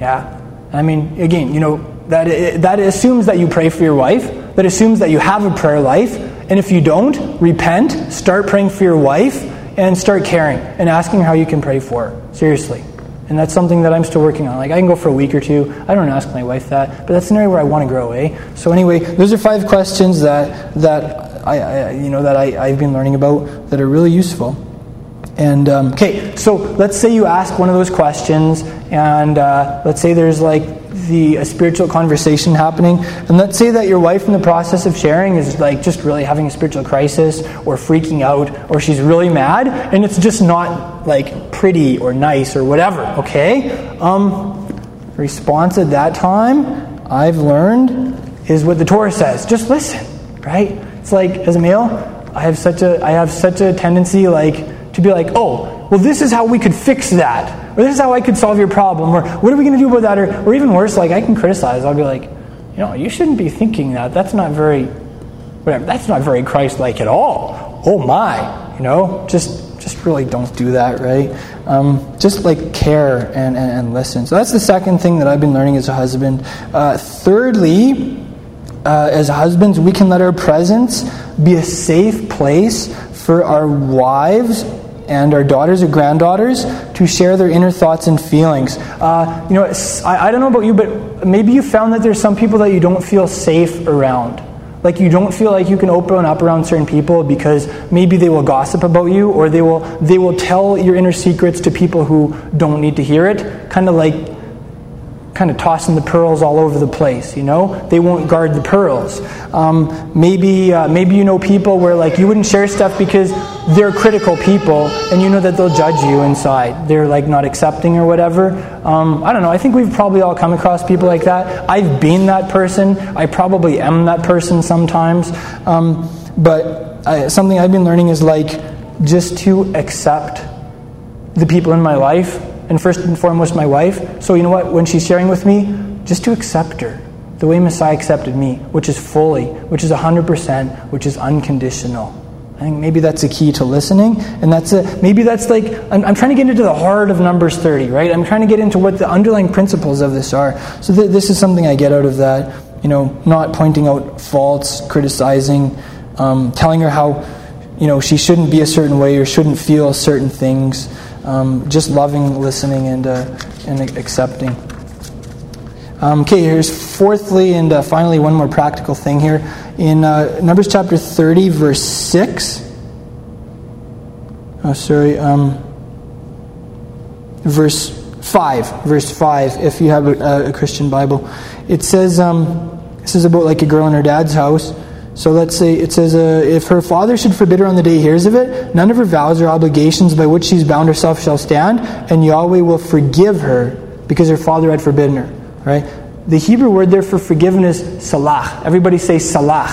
Yeah? I mean, again, you know, that, that assumes that you pray for your wife, that assumes that you have a prayer life, and if you don't, repent, start praying for your wife, and start caring and asking how you can pray for her. Seriously. And that's something that I'm still working on. Like, I can go for a week or two. I don't ask my wife that, but that's an area where I want to grow, eh? So, anyway, those are five questions that, that, I, I you know, that I, I've been learning about that are really useful. And, um, okay, so let's say you ask one of those questions, and uh, let's say there's like the a spiritual conversation happening. And let's say that your wife in the process of sharing is like just really having a spiritual crisis or freaking out or she's really mad and it's just not like pretty or nice or whatever okay? Um, response at that time i've learned is what the torah says. Just listen right? It's like as a male i have such a i have such a tendency like to be like oh well, this is how we could fix that. Or this is how I could solve your problem. Or what are we going to do about that? Or, or even worse, like I can criticize. I'll be like, you know, you shouldn't be thinking that. That's not very, whatever. That's not very Christ-like at all. Oh my, you know, just just really don't do that, right? Um, just like care and, and, and, listen. So that's the second thing that I've been learning as a husband. Uh, thirdly, uh, as husbands, we can let our presence be a safe place for our wives and our daughters or granddaughters to share their inner thoughts and feelings. Uh, you know, I, I don't know about you, but maybe you found that there's some people that you don't feel safe around. Like you don't feel like you can open up around certain people because maybe they will gossip about you or they will they will tell your inner secrets to people who don't need to hear it. Kind of like kind of tossing the pearls all over the place. You know, they won't guard the pearls. Um, maybe uh, maybe you know people where like you wouldn't share stuff because they're critical people, and you know that they'll judge you inside. They're like not accepting or whatever. Um, I don't know. I think we've probably all come across people like that. I've been that person. I probably am that person sometimes. Um, but I, something I've been learning is like just to accept the people in my life and first and foremost my wife. So you know what? When she's sharing with me, just to accept her the way Messiah accepted me, which is fully, which is 100%, which is unconditional. I think maybe that's a key to listening, and that's a, maybe that's like I'm, I'm, trying to get into the heart of Numbers 30, right? I'm trying to get into what the underlying principles of this are. So th- this is something I get out of that. You know, not pointing out faults, criticizing, um, telling her how you know she shouldn't be a certain way or shouldn't feel certain things um, just loving, listening, and, uh, and accepting. Um, okay, here's fourthly and uh, finally one more practical thing here. In uh, Numbers chapter 30, verse 6. Oh, sorry. Um, verse 5. Verse 5, if you have a, a Christian Bible. It says, um, this is about like a girl in her dad's house. So let's say it says, uh, if her father should forbid her on the day he hears of it, none of her vows or obligations by which she's bound herself shall stand, and Yahweh will forgive her because her father had forbidden her. Right? The Hebrew word there for forgiveness, salah. Everybody say salah.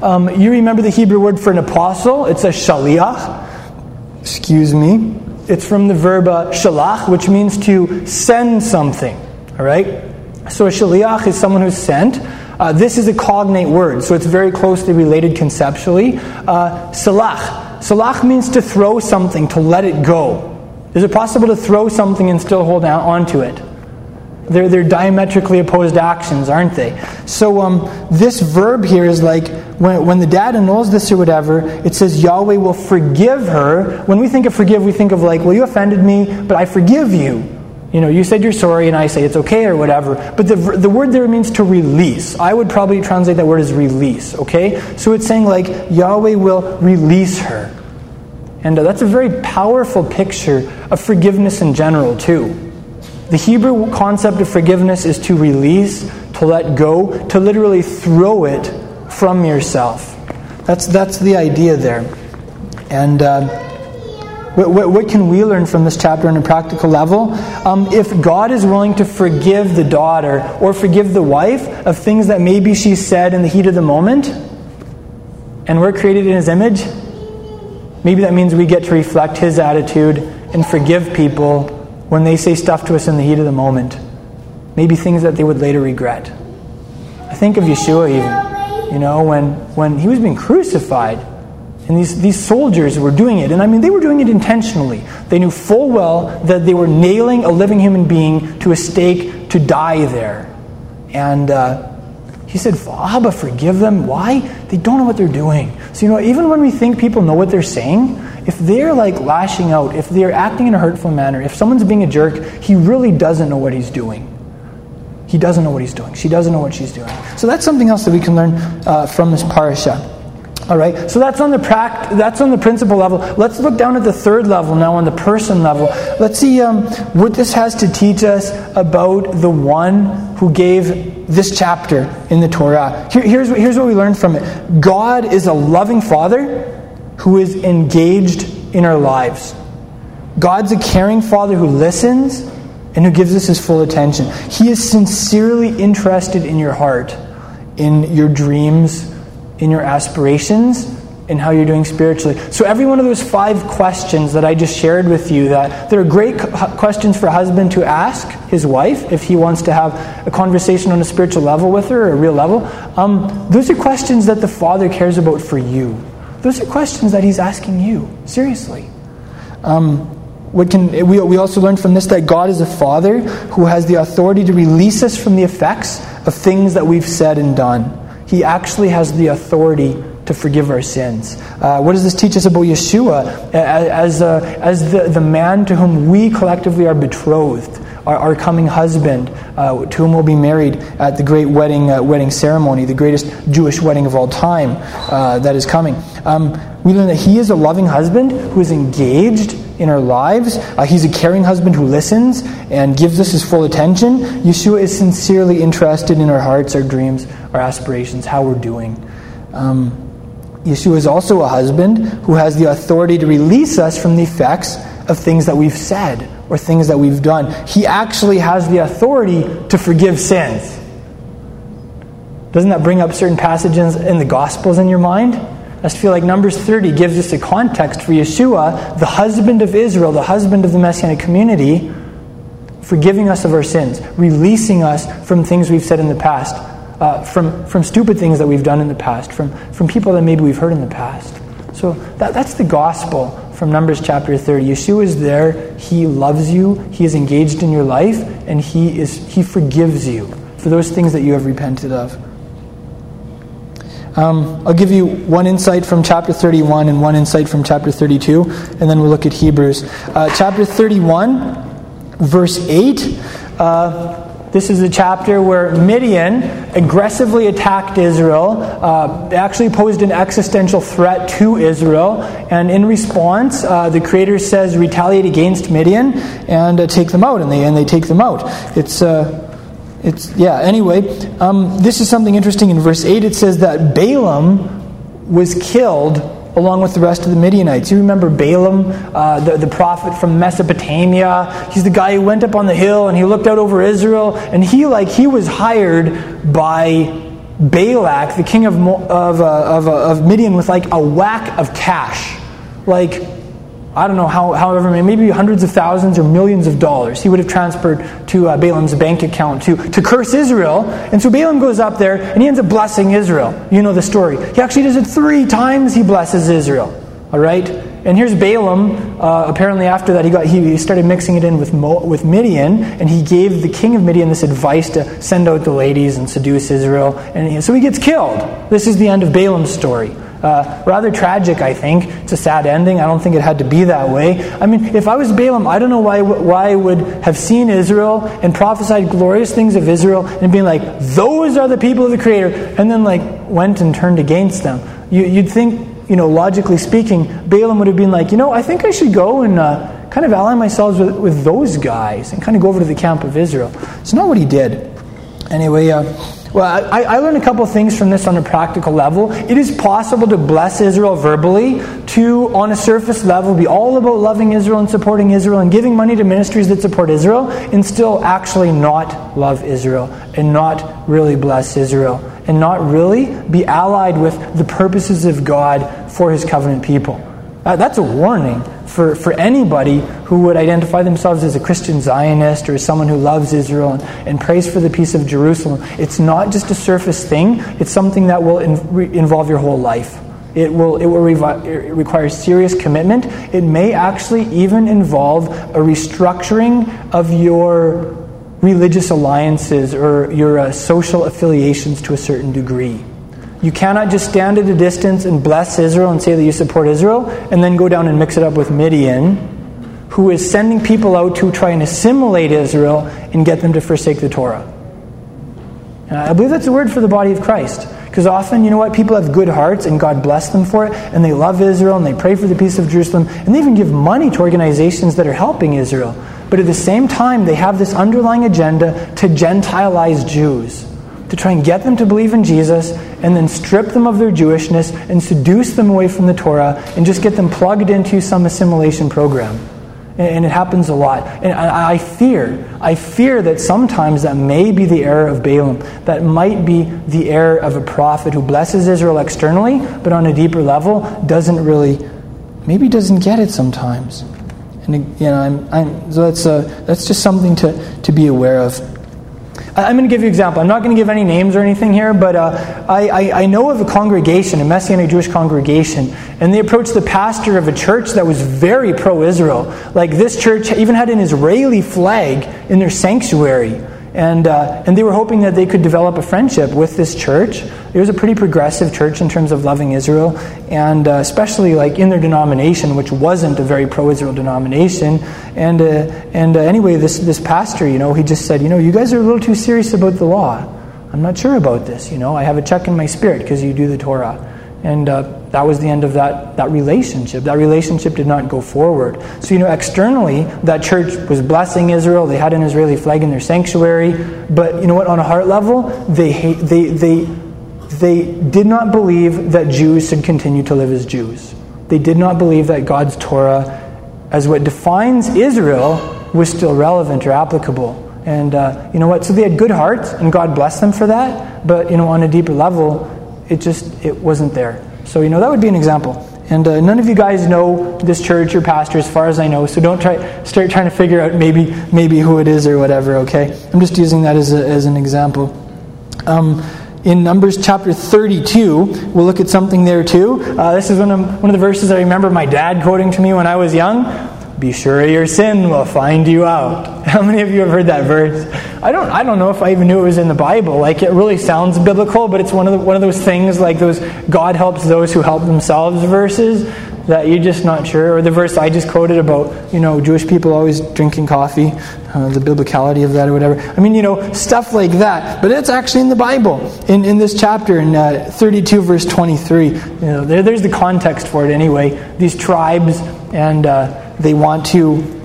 Um, you remember the Hebrew word for an apostle? It's a shaliach. Excuse me. It's from the verb uh, shalach, which means to send something. All right? So a shaliach is someone who's sent. Uh, this is a cognate word, so it's very closely related conceptually. Uh, salach. Means to throw something, to let it go. Is it possible to throw something and still hold on to it? They're, they're diametrically opposed actions, aren't they? So um, this verb here is like when, when the dad annuls this or whatever, it says Yahweh will forgive her. When we think of forgive, we think of like, well, you offended me, but I forgive you. You know, you said you're sorry and I say it's okay or whatever. But the, the word there means to release. I would probably translate that word as release, okay? So it's saying like Yahweh will release her. And uh, that's a very powerful picture of forgiveness in general, too. The Hebrew concept of forgiveness is to release, to let go, to literally throw it from yourself. That's, that's the idea there. And. Uh, what, what, what, can we learn from this chapter on a practical level? Um, if God is willing to forgive the daughter or forgive the wife of things that maybe she said in the heat of the moment, and we're created in His image, maybe that means we get to reflect His attitude and forgive people when they say stuff to us in the heat of the moment. Maybe things that they would later regret. I think of Yeshua even, you know, when, when he was being crucified and these, these soldiers were doing it. And I mean, they were doing it intentionally. They knew full well that they were nailing a living human being to a stake to die there. And uh, he said, Abba, forgive them. Why? They don't know what they're doing. So, you know, even when we think people know what they're saying, if they're like lashing out, if they're acting in a hurtful manner, if someone's being a jerk, he really doesn't know what he's doing. He doesn't know what he's doing. She doesn't know what she's doing. So that's something else that we can learn uh, from this parasha. All right, so that's on the pract- that's on the principle level. Let's look down at the third level now, on the person level. Let's see um, what this has to teach us about the one who gave this chapter in the Torah. Here, here's, here's what we learned from it God is a loving Father who is engaged in our lives. God's a caring Father who listens and who gives us his full attention. He is sincerely interested in your heart, in your dreams in your aspirations and how you're doing spiritually. So, every one of those five questions that I just shared with you, that they're great questions for a husband to ask his wife if he wants to have a conversation on a spiritual level with her, or a real level. Um, those are questions that the Father cares about for you. Those are questions that He's asking you, seriously. Um, what can, we, we also learned from this that God is a Father who has the authority to release us from the effects of things that we've said and done. He actually has the authority to forgive our sins. Uh, what does this teach us about Yeshua as, uh, as the, the man to whom we collectively are betrothed? Our, our coming husband, uh, to whom we'll be married at the great wedding uh, wedding ceremony, the greatest Jewish wedding of all time uh, that is coming. Um, we learn that he is a loving husband who is engaged in our lives. Uh, he's a caring husband who listens and gives us his full attention. Yeshua is sincerely interested in our hearts, our dreams, our aspirations, how we're doing. Um, Yeshua is also a husband who has the authority to release us from the effects of things that we've said or things that we've done. He actually has the authority to forgive sins. Doesn't that bring up certain passages in the Gospels in your mind? I just feel like Numbers 30 gives us a context for Yeshua, the husband of Israel, the husband of the Messianic community, forgiving us of our sins, releasing us from things we've said in the past, uh, from, from stupid things that we've done in the past, from, from people that maybe we've heard in the past. So that, that's the gospel from Numbers chapter 30. Yeshua is there. He loves you. He is engaged in your life, and he, is, he forgives you for those things that you have repented of. Um, I'll give you one insight from chapter 31 and one insight from chapter 32, and then we'll look at Hebrews. Uh, chapter 31, verse 8. Uh, this is a chapter where Midian aggressively attacked Israel, uh, actually posed an existential threat to Israel, and in response, uh, the Creator says, retaliate against Midian and uh, take them out, and they, and they take them out. It's uh, it's yeah. Anyway, um, this is something interesting. In verse eight, it says that Balaam was killed along with the rest of the Midianites. You remember Balaam, uh, the, the prophet from Mesopotamia. He's the guy who went up on the hill and he looked out over Israel, and he like he was hired by Balak, the king of of uh, of, uh, of Midian, with like a whack of cash, like I don't know how, however, maybe hundreds of thousands or millions of dollars he would have transferred to uh, Balaam's bank account to, to curse Israel. And so Balaam goes up there and he ends up blessing Israel. You know the story. He actually does it three times, he blesses Israel. All right? And here's Balaam. Uh, apparently, after that, he, got, he started mixing it in with, Mo, with Midian, and he gave the king of Midian this advice to send out the ladies and seduce Israel. And he, so he gets killed. This is the end of Balaam's story. Uh, rather tragic, I think. It's a sad ending. I don't think it had to be that way. I mean, if I was Balaam, I don't know why, why I would have seen Israel and prophesied glorious things of Israel and being like, those are the people of the Creator, and then like went and turned against them. You, you'd think, you know, logically speaking, Balaam would have been like, you know, I think I should go and uh, kind of ally myself with, with those guys and kind of go over to the camp of Israel. It's not what he did. Anyway, uh, well, I, I, learned a couple things from this on a practical level. It is possible to bless Israel verbally, to, on a surface level, be all about loving Israel and supporting Israel and giving money to ministries that support Israel, and still actually not love Israel and not really bless Israel and not really be allied with the purposes of God for his covenant people. Uh, that's a warning for, for anybody who would identify themselves as a Christian Zionist or as someone who loves Israel and, and prays for the peace of Jerusalem. It's not just a surface thing, it's something that will in, re, involve your whole life. It will, it will revi- it require serious commitment. It may actually even involve a restructuring of your religious alliances or your uh, social affiliations to a certain degree. You cannot just stand at a distance and bless Israel and say that you support Israel and then go down and mix it up with Midian, who is sending people out to try and assimilate Israel and get them to forsake the Torah. And I believe that's a word for the body of Christ. Because often, you know what? People have good hearts and God bless them for it, and they love Israel and they pray for the peace of Jerusalem, and they even give money to organizations that are helping Israel. But at the same time, they have this underlying agenda to Gentilize Jews to try and get them to believe in Jesus and then strip them of their Jewishness and seduce them away from the Torah and just get them plugged into some assimilation program. And it happens a lot. And I fear, I fear that sometimes that may be the error of Balaam. That might be the error of a prophet who blesses Israel externally, but on a deeper level doesn't really, maybe doesn't get it sometimes. And you know, I'm, I'm, so that's, uh, that's just something to, to be aware of. I'm going to give you an example. I'm not going to give any names or anything here, but uh, I, I, I, know of a congregation, a Messianic Jewish congregation, and they approached the pastor of a church that was very pro Israel. Like this church even had an Israeli flag in their sanctuary. And, uh, and they were hoping that they could develop a friendship with this church. It was a pretty progressive church in terms of loving Israel, and uh, especially like in their denomination, which wasn't a very pro-Israel denomination. And, uh, and uh, anyway, this, this pastor, you know, he just said, you know, you guys are a little too serious about the law. I'm not sure about this, you know. I have a check in my spirit because you do the Torah. And uh, that was the end of that, that relationship. That relationship did not go forward. So, you know, externally, that church was blessing Israel. They had an Israeli flag in their sanctuary. But, you know what, on a heart level, they, hate, they, they, they did not believe that Jews should continue to live as Jews. They did not believe that God's Torah, as what defines Israel, was still relevant or applicable. And uh, you know what? So they had good hearts, and God blessed them for that. But, you know, on a deeper level, it just it wasn't there. So you know that would be an example. And uh, none of you guys know this church or pastor, as far as I know. So don't try start trying to figure out maybe maybe who it is or whatever. Okay, I'm just using that as a, as an example. Um, in Numbers chapter 32, we'll look at something there too. Uh, this is one of, one of the verses I remember my dad quoting to me when I was young. Be sure your sin will find you out. How many of you have heard that verse? I don't, I don't know if I even knew it was in the Bible. Like, it really sounds biblical, but it's one of, the, one of those things like those God helps those who help themselves verses that you're just not sure. Or the verse I just quoted about, you know, Jewish people always drinking coffee, uh, the biblicality of that or whatever. I mean, you know, stuff like that. But it's actually in the Bible, in, in this chapter, in uh, 32, verse 23. You know, there, there's the context for it anyway. These tribes and. Uh, they want to.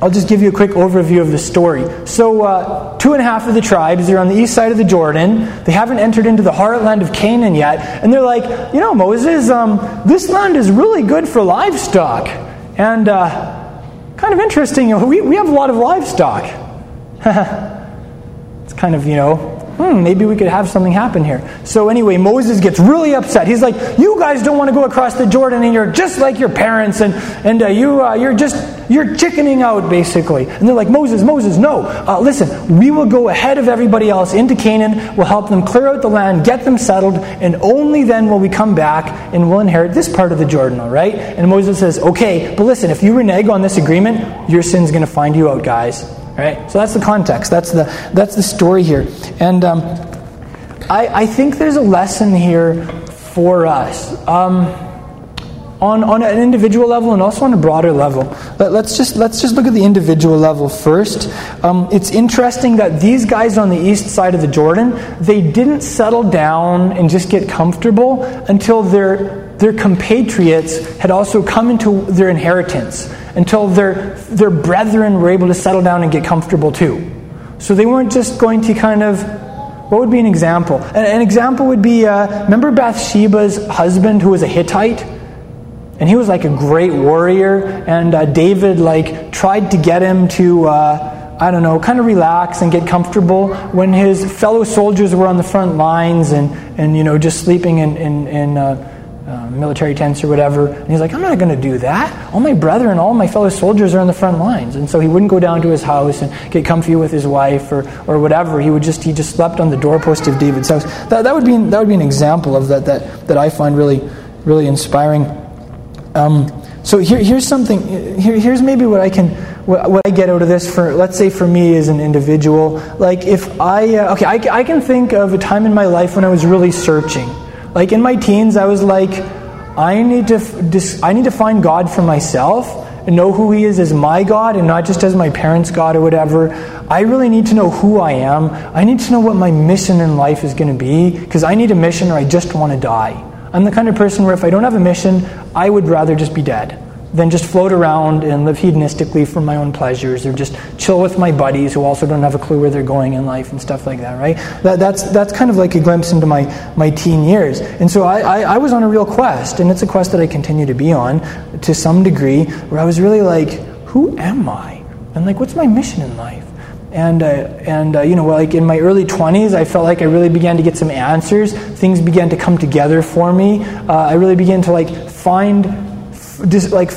I'll just give you a quick overview of the story. So, uh, two and a half of the tribes, they're on the east side of the Jordan. They haven't entered into the heartland of Canaan yet. And they're like, you know, Moses, um, this land is really good for livestock. And uh, kind of interesting, we, we have a lot of livestock. it's kind of, you know, hmm, maybe we could have something happen here. So anyway, Moses gets really upset. He's like, you guys don't want to go across the Jordan, and you're just like your parents, and and uh, you uh, you're just you're chickening out basically. And they're like, Moses, Moses, no. Uh, listen, we will go ahead of everybody else into Canaan. We'll help them clear out the land, get them settled, and only then will we come back and we'll inherit this part of the Jordan. All right? And Moses says, okay, but listen, if you renege on this agreement, your sin's going to find you out, guys. Right? So that's the context. That's the, that's the story here. And um, I, I think there's a lesson here for us. Um, on, on an individual level and also on a broader level. Let, us just let's just look at the individual level first. Um, it's interesting that these guys on the east side of the Jordan they didn't settle down and just get comfortable until their their compatriots had also come into their inheritance until their, their brethren were able to settle down and get comfortable too. So they weren't just going to kind of. What would be an example? An, an example would be uh, remember Bathsheba's husband who was a Hittite? And he was like a great warrior, and uh, David like tried to get him to. Uh, I don't know, kind of relax and get comfortable when his fellow soldiers were on the front lines and, and you know, just sleeping in, in, in uh, uh, military tents or whatever. And he's like, I'm not going to do that. All my brethren, all my fellow soldiers are on the front lines. And so he wouldn't go down to his house and get comfy with his wife or, or whatever. He would just he just slept on the doorpost of David's house. That, that would be that would be an example of that that, that I find really really inspiring. Um, so here, here's something. Here, here's maybe what I can what, what, I get out of this for let's say for me as an individual. Like if I uh, okay, I, I can think of a time in my life when I was really searching like in my teens, I was like, I need to, I need to find God for myself and know who He is as my God and not just as my parents' God or whatever. I really need to know who I am. I need to know what my mission in life is going to be because I need a mission or I just want to die. I'm the kind of person where if I don't have a mission, I would rather just be dead than just float around and live hedonistically for my own pleasures or just chill with my buddies who also don't have a clue where they're going in life and stuff like that, right? That, that's, that's kind of like a glimpse into my, my teen years. And so I, I, I was on a real quest, and it's a quest that I continue to be on to some degree, where I was really like, who am I? And like, what's my mission in life? and uh, and uh, you know like in my early 20s i felt like i really began to get some answers things began to come together for me uh, i really began to like find like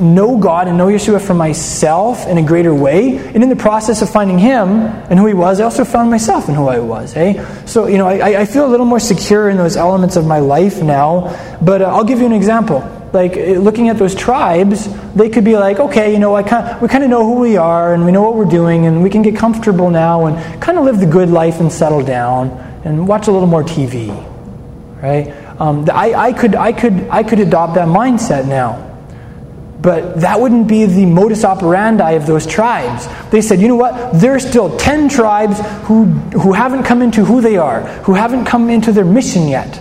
know God and know Yeshua for myself in a greater way. And in the process of finding Him and who He was, I also found myself and who I was. Hey, so you know, I, I feel a little more secure in those elements of my life now. But uh, I'll give you an example. like eh, looking at those tribes, they could be like, okay, you know, I kind we kind of know who we are and we know what we're doing and we can get comfortable now and kind of live the good life and settle down and watch a little more TV, right? Um, I, I could I could I could adopt that mindset now. But that wouldn't be the modus operandi of those tribes. They said, you know what? There's still 10 tribes who, who haven't come into who they are, who haven't come into their mission yet.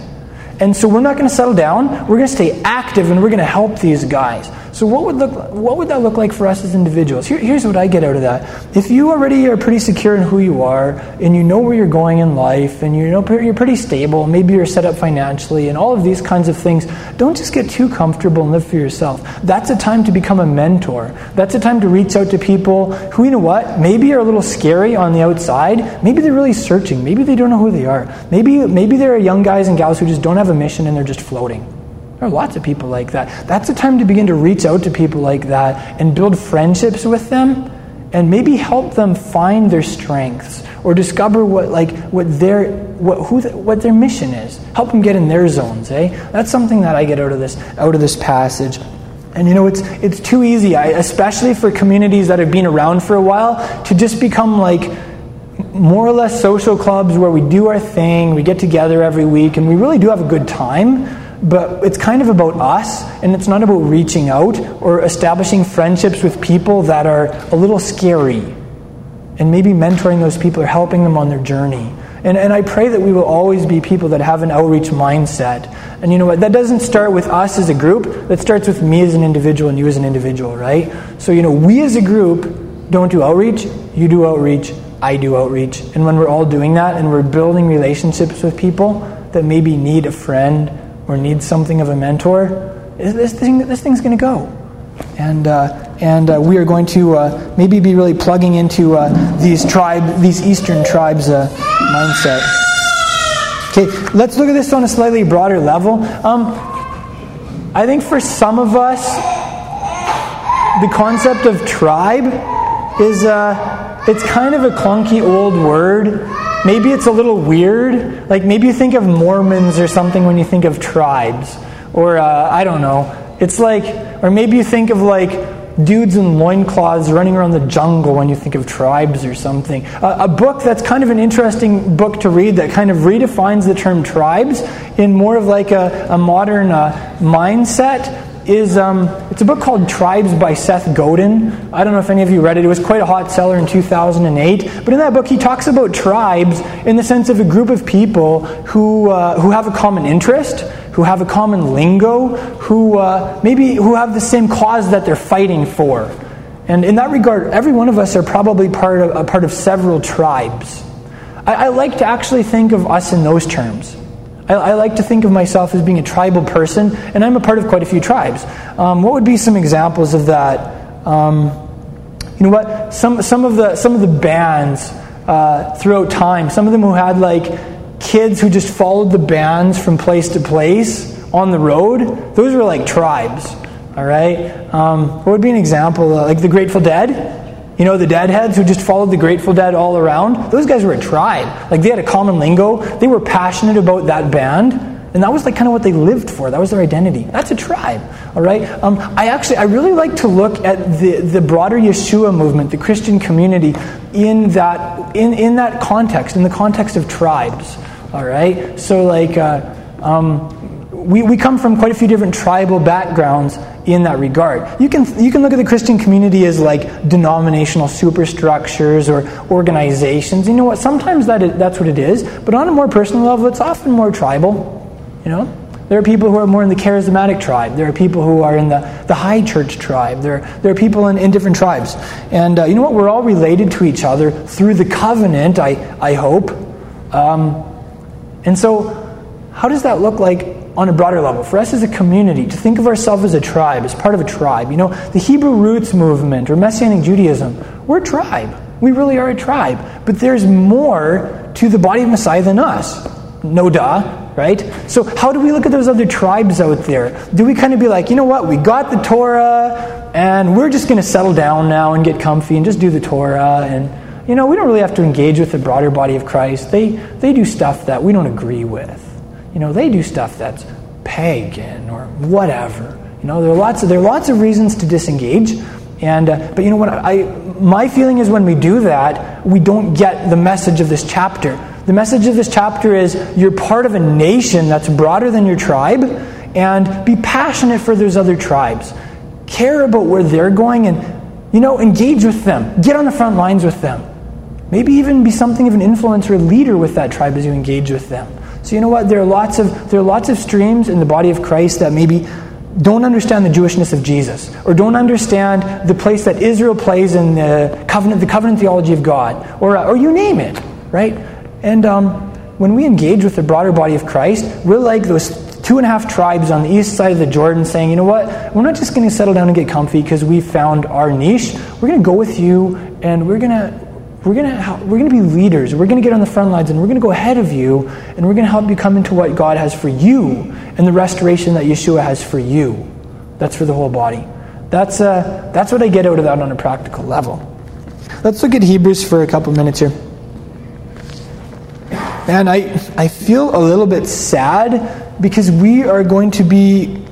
And so we're not going to settle down. We're going to stay active and we're going to help these guys. So what would look what would that look like for us as individuals? Here, here's what I get out of that. If you already are pretty secure in who you are and you know where you're going in life and you know you're pretty stable, maybe you're set up financially and all of these kinds of things, don't just get too comfortable and live for yourself. That's a time to become a mentor. That's a time to reach out to people who you know what, maybe are a little scary on the outside. Maybe they're really searching. Maybe they don't know who they are. Maybe maybe there are young guys and gals who just don't have a mission and they're just floating. There are lots of people like that. That's a time to begin to reach out to people like that and build friendships with them and maybe help them find their strengths or discover what like what their what who the, what their mission is. Help them get in their zones, eh? That's something that I get out of this out of this passage. And you know, it's it's too easy, I, especially for communities that have been around for a while, to just become like more or less social clubs where we do our thing, we get together every week, and we really do have a good time but it's kind of about us, and it's not about reaching out or establishing friendships with people that are a little scary, and maybe mentoring those people or helping them on their journey. And, and I pray that we will always be people that have an outreach mindset. And you know what? That doesn't start with us as a group, that starts with me as an individual and you as an individual, right? So, you know, we as a group don't do outreach, you do outreach, I do outreach. And when we're all doing that and we're building relationships with people that maybe need a friend or needs something of a mentor, this, thing, this thing's going to go. And, uh, and uh, we are going to uh, maybe be really plugging into uh, these tribe, these Eastern tribes' uh, mindset. Okay, let's look at this on a slightly broader level. Um, I think for some of us, the concept of tribe is uh, it's kind of a clunky old word Maybe it's a little weird. Like maybe you think of Mormons or something when you think of tribes. Or uh, I don't know. It's like, or maybe you think of like dudes in loincloths running around the jungle when you think of tribes or something. Uh, a book that's kind of an interesting book to read that kind of redefines the term tribes in more of like a, a modern uh, mindset is um, it's a book called Tribes by Seth Godin. I don't know if any of you read it. It was quite a hot seller in 2008. But in that book, he talks about tribes in the sense of a group of people who, uh, who have a common interest, who have a common lingo, who uh, maybe who have the same cause that they're fighting for. And in that regard, every one of us are probably part of, a part of several tribes. I, I like to actually think of us in those terms. I, I, like to think of myself as being a tribal person, and I'm a part of quite a few tribes. Um, what would be some examples of that? Um, you know what? Some, some, of, the, some of the bands uh, throughout time, some of them who had like kids who just followed the bands from place to place on the road, those were like tribes. All right? Um, what would be an example? Uh, like the Grateful Dead? You know, the Deadheads who just followed the Grateful Dead all around, those guys were a tribe. Like they had a common lingo, they were passionate about that band, and that was like kind of what they lived for. That was their identity. That's a tribe, all right? Um, I actually, I really like to look at the, the broader Yeshua movement, the Christian community, in that, in, in that context, in the context of tribes, all right? So, like, uh, um, we, we come from quite a few different tribal backgrounds in that regard. You can, you can look at the Christian community as like denominational superstructures or organizations. You know what? Sometimes that is, that's what it is. But on a more personal level, it's often more tribal. You know? There are people who are more in the charismatic tribe. There are people who are in the, the high church tribe. There, there are people in, in different tribes. And uh, you know what? We're all related to each other through the covenant, I, I hope. Um, and so, how does that look like on a broader level, for us as a community, to think of ourselves as a tribe, as part of a tribe. You know, the Hebrew roots movement or Messianic Judaism, we're a tribe. We really are a tribe. But there's more to the body of Messiah than us. No duh, right? So, how do we look at those other tribes out there? Do we kind of be like, you know what, we got the Torah, and we're just going to settle down now and get comfy and just do the Torah, and, you know, we don't really have to engage with the broader body of Christ. They, they do stuff that we don't agree with. You know, they do stuff that's pagan or whatever. You know, there are lots of, there are lots of reasons to disengage. And, uh, but you know what? I, my feeling is when we do that, we don't get the message of this chapter. The message of this chapter is you're part of a nation that's broader than your tribe, and be passionate for those other tribes. Care about where they're going, and you know, engage with them. Get on the front lines with them. Maybe even be something of an influencer leader with that tribe as you engage with them. So you know what? There are lots of there are lots of streams in the body of Christ that maybe don't understand the Jewishness of Jesus, or don't understand the place that Israel plays in the covenant, the covenant theology of God, or, or you name it, right? And um, when we engage with the broader body of Christ, we're like those two and a half tribes on the east side of the Jordan saying, you know what, we're not just going to settle down and get comfy because we found our niche. We're going to go with you and we're going to we're going to we're going to be leaders. We're going to get on the front lines and we're going to go ahead of you and we're going to help you come into what God has for you and the restoration that Yeshua has for you. That's for the whole body. That's uh, that's what I get out of that on a practical level. Let's look at Hebrews for a couple minutes here. And I, I feel a little bit sad because we are going to be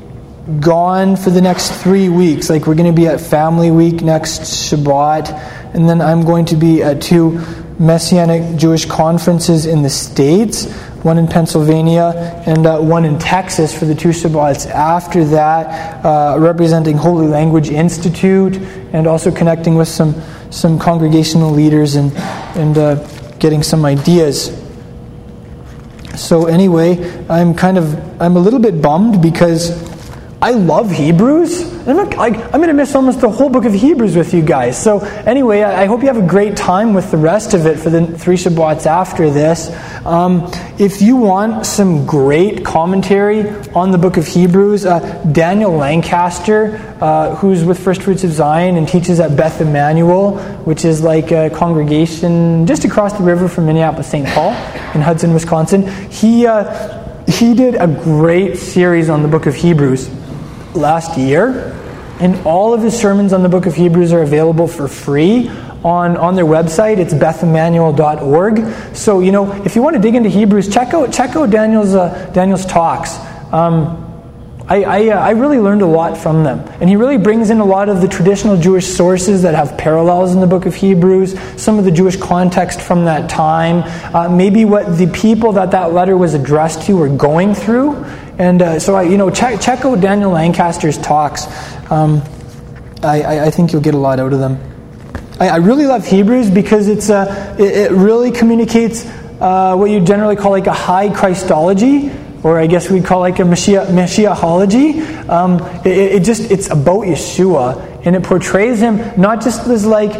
gone for the next three weeks. Like, we're going to be at Family Week next Shabbat, and then I'm going to be at two Messianic Jewish conferences in the States one in Pennsylvania and uh, one in Texas for the two Shabbats after that, uh, representing Holy Language Institute and also connecting with some, some congregational leaders and, and uh, getting some ideas. So anyway, I'm kind of I'm a little bit bummed because I love Hebrews. I'm, not, like, I'm going to miss almost the whole book of Hebrews with you guys. So anyway, I, I hope you have a great time with the rest of it for the three Shabbats after this. Um, if you want some great commentary on the book of Hebrews, uh, Daniel Lancaster, uh, who's with First Fruits of Zion and teaches at Beth Immanuel, which is like a congregation just across the river from Minneapolis, St. Paul, in Hudson, Wisconsin. He uh, he did a great series on the book of Hebrews last year. And all of his sermons on the book of Hebrews are available for free on, on their website. It's bethimmanuel.org. So, you know, if you want to dig into Hebrews, check out, check out Daniel's, uh, Daniel's talks. Um, I, I, uh, I, really learned a lot from them. And he really brings in a lot of the traditional Jewish sources that have parallels in the book of Hebrews, some of the Jewish context from that time, uh, maybe what the people that that letter was addressed to were going through. And uh, so, I, you know, check, check out Daniel Lancaster's talks. Um, I, I, think you'll get a lot out of them. I, I really love Hebrews because it's, uh, it, it really communicates uh, what you generally call like a high Christology or I guess we'd call like a Mashiach, Mashiachology. Um, it, it, just it's about Yeshua, and it portrays him not just as like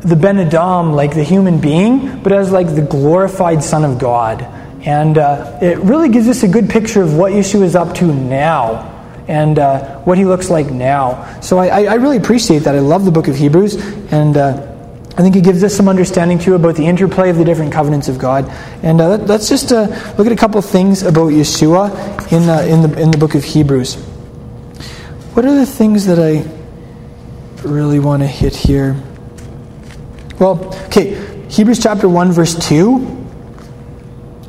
the Ben Adam, like the human being, but as like the glorified Son of God. And uh, it really gives us a good picture of what Yeshua is up to now and uh, what he looks like now. So I, I, really appreciate that. I love the book of Hebrews, and uh, I think it gives us some understanding too about the interplay of the different covenants of God. And uh, let's just uh, look at a couple things about Yeshua in, uh, in, the, in the book of Hebrews. What are the things that I really want to hit here? Well, okay, Hebrews chapter 1, verse 2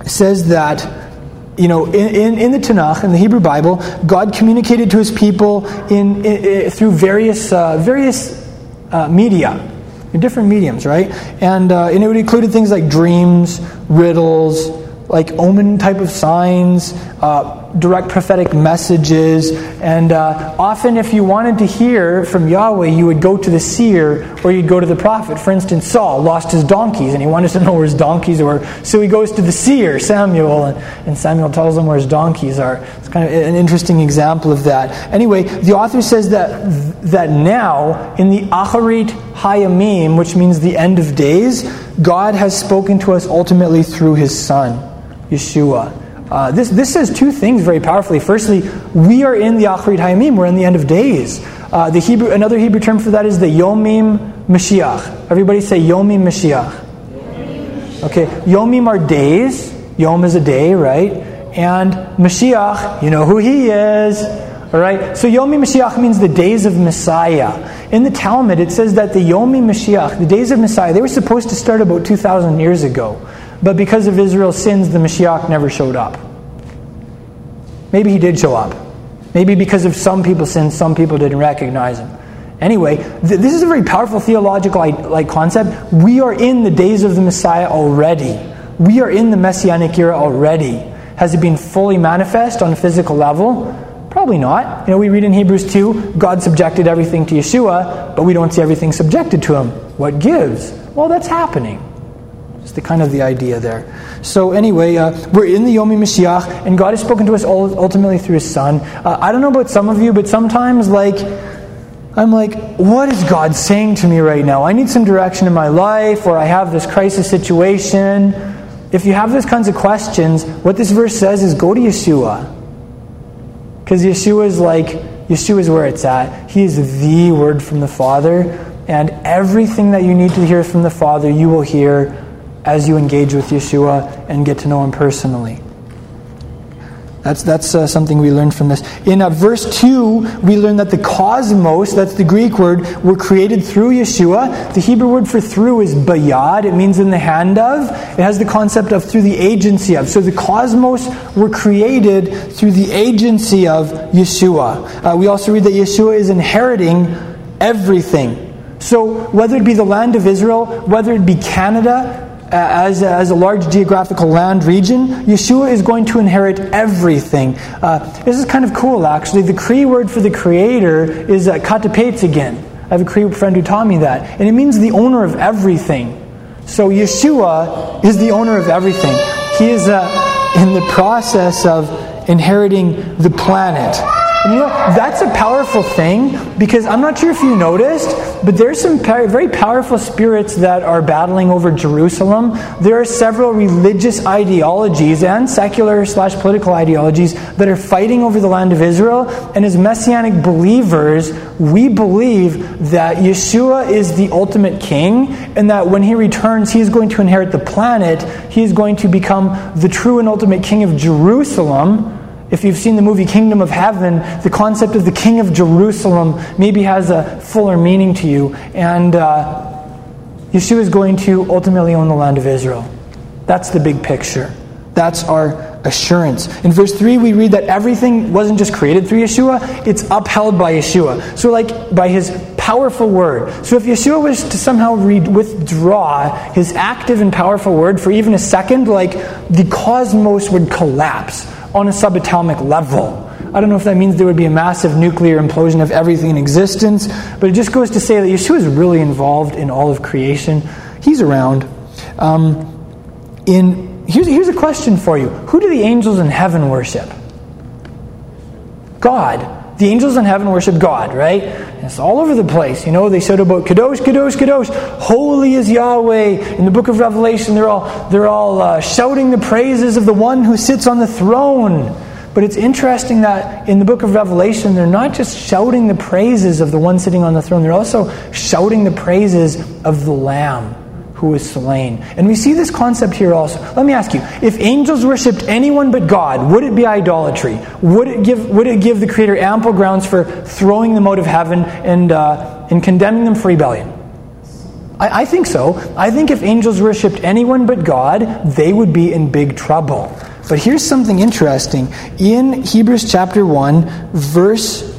says that you know, in, in, in, the Tanakh, in the Hebrew Bible, God communicated to his people in, in through various, uh, various uh, media different mediums, right? And, uh, and it would include things like dreams, riddles, like omen type of signs, uh, direct prophetic messages. And uh, often, if you wanted to hear from Yahweh, you would go to the seer or you'd go to the prophet. For instance, Saul lost his donkeys and he wanted to know where his donkeys were. So he goes to the seer, Samuel, and, and Samuel tells him where his donkeys are. It's kind of an interesting example of that. Anyway, the author says that, that now, in the Acharit Hayamim, which means the end of days, God has spoken to us ultimately through his Son, Yeshua. Uh, this, this says two things very powerfully. Firstly, we are in the Acharit Hayamim, we're in the end of days. Uh, the Hebrew, another Hebrew term for that is the Yomim Mashiach. Everybody say Yomim Mashiach. Okay, Yomim are days. Yom is a day, right? And Mashiach, you know who he is. All right? So Yomim Mashiach means the days of Messiah. In the Talmud, it says that the Yomim Mashiach, the days of Messiah, they were supposed to start about 2,000 years ago. But because of Israel's sins, the Mashiach never showed up. Maybe he did show up. Maybe because of some people's sins, some people didn't recognize him. Anyway, th- this is a very powerful theological like concept. We are in the days of the Messiah already. We are in the messianic era already. Has it been fully manifest on a physical level? Probably not. You know, we read in Hebrews 2, God subjected everything to Yeshua, but we don't see everything subjected to him. What gives? Well, that's happening. It's the kind of the idea there. So anyway, uh, we're in the Yomi Mashiach, and God has spoken to us ultimately through His Son. Uh, I don't know about some of you, but sometimes, like, I'm like, what is God saying to me right now? I need some direction in my life, or I have this crisis situation. If you have those kinds of questions, what this verse says is go to Yeshua. Because Yeshua is like, Yeshua is where it's at. He is the word from the Father, and everything that you need to hear from the Father, you will hear as you engage with Yeshua and get to know Him personally. That's, that's uh, something we learned from this. In uh, verse 2, we learn that the cosmos, that's the Greek word, were created through Yeshua. The Hebrew word for through is bayad. It means in the hand of. It has the concept of through the agency of. So the cosmos were created through the agency of Yeshua. Uh, we also read that Yeshua is inheriting everything. So whether it be the land of Israel, whether it be Canada, as, as a large geographical land region, Yeshua is going to inherit everything. Uh, this is kind of cool, actually. The Cree word for the creator is uh, again. I have a Cree friend who taught me that. And it means the owner of everything. So Yeshua is the owner of everything. He is uh, in the process of inheriting the planet. And you know, that's a powerful thing because I'm not sure if you noticed, but there's some very powerful spirits that are battling over Jerusalem. There are several religious ideologies and secular slash political ideologies that are fighting over the land of Israel. And as Messianic believers, we believe that Yeshua is the ultimate king and that when he returns, he is going to inherit the planet. He is going to become the true and ultimate king of Jerusalem if you've seen the movie Kingdom of Heaven, the concept of the King of Jerusalem maybe has a fuller meaning to you. And uh, Yeshua is going to ultimately own the land of Israel. That's the big picture. That's our assurance. In verse 3, we read that everything wasn't just created through Yeshua, it's upheld by Yeshua. So, like, by his powerful word. So, if Yeshua was to somehow withdraw his active and powerful word for even a second, like, the cosmos would collapse on a subatomic level. I don't know if that means there would be a massive nuclear implosion of everything in existence, but it just goes to say that Yeshua is really involved in all of creation. He's around. Um, in here's, here's a question for you: Who do the angels in heaven worship? God. The angels in heaven worship God, right? It's all over the place. You know, they said about Kadosh, Kadosh, Kadosh, holy is Yahweh. In the book of Revelation, they're all, they're all uh, shouting the praises of the one who sits on the throne. But it's interesting that in the book of Revelation, they're not just shouting the praises of the one sitting on the throne, they're also shouting the praises of the Lamb who was slain. And we see this concept here also. Let me ask you if angels worshipped anyone but God, would it be idolatry? Would it give, would it give the Creator ample grounds for throwing them out of heaven and, uh, and condemning them for rebellion? I, I think so. I think if angels worshipped anyone but God, they would be in big trouble. But here's something interesting. In Hebrews chapter 1, verse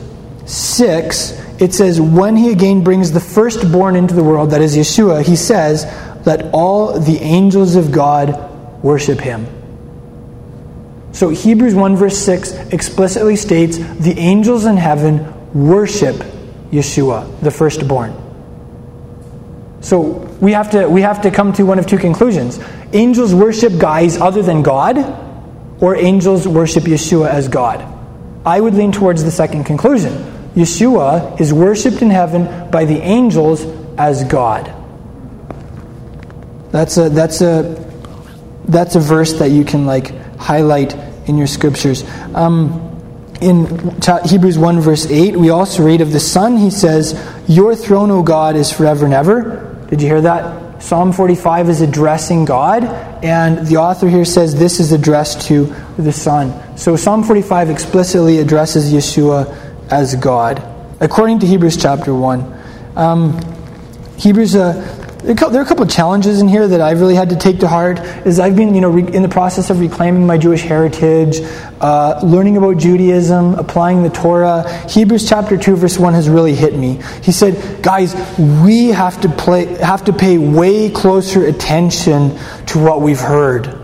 6, it says, When he again brings the firstborn into the world, that is Yeshua, he says, let all the angels of God worship him. So Hebrews 1 verse 6 explicitly states the angels in heaven worship Yeshua, the firstborn. So we have to we have to come to one of two conclusions. Angels worship guys other than God, or angels worship Yeshua as God. I would lean towards the second conclusion. Yeshua is worshipped in heaven by the angels as God. That's a that's a that's a verse that you can like highlight in your scriptures. Um, in Hebrews 1, verse 8, we also read of the Son. He says, Your throne, O God, is forever and ever. Did you hear that? Psalm 45 is addressing God, and the author here says this is addressed to the Son. So Psalm 45 explicitly addresses Yeshua as God, according to Hebrews chapter 1. Um, Hebrews uh, there are a couple of challenges in here that I've really had to take to heart. Is I've been, you know, in the process of reclaiming my Jewish heritage, uh, learning about Judaism, applying the Torah. Hebrews chapter two, verse one has really hit me. He said, "Guys, we have to play, have to pay way closer attention to what we've heard."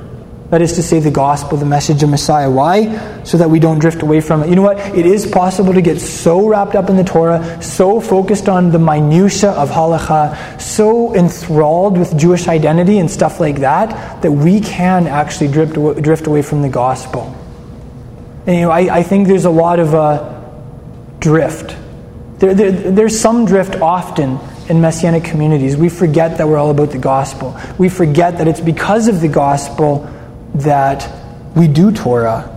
That is to say, the gospel, the message of Messiah. Why? So that we don't drift away from it. You know what? It is possible to get so wrapped up in the Torah, so focused on the minutiae of halacha, so enthralled with Jewish identity and stuff like that, that we can actually drift, drift away from the gospel. And, you know, I, I think there's a lot of uh, drift. There, there, there's some drift often in messianic communities. We forget that we're all about the gospel. We forget that it's because of the gospel that we do Torah.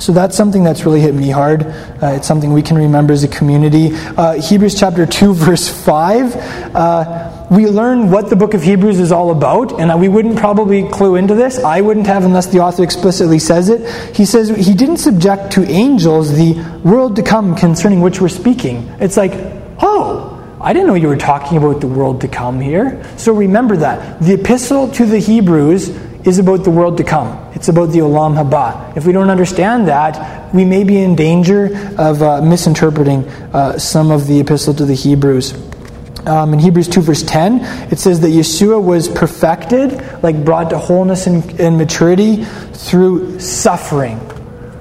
So that's something that's really hit me hard. Uh, it's something we can remember as a community. Uh, Hebrews chapter 2, verse 5. Uh, we learn what the book of Hebrews is all about, and we wouldn't probably clue into this. I wouldn't have unless the author explicitly says it. He says he didn't subject to angels the world to come concerning which we're speaking. It's like, oh, I didn't know you were talking about the world to come here. So remember that. The epistle to the Hebrews is about the world to come. It's about the Olam Haba. If we don't understand that, we may be in danger of uh, misinterpreting uh, some of the epistle to the Hebrews. Um, in Hebrews 2, verse 10, it says that Yeshua was perfected, like brought to wholeness and, and maturity through suffering.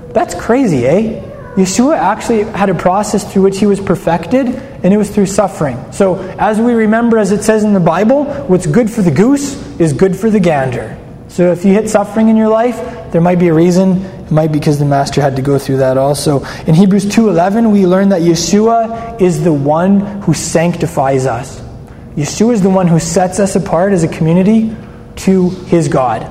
That's crazy, eh? Yeshua actually had a process through which he was perfected, and it was through suffering. So, as we remember, as it says in the Bible, what's good for the goose is good for the gander. So if you hit suffering in your life, there might be a reason. It might be because the master had to go through that also. In Hebrews 2:11, we learn that Yeshua is the one who sanctifies us. Yeshua is the one who sets us apart as a community to his God.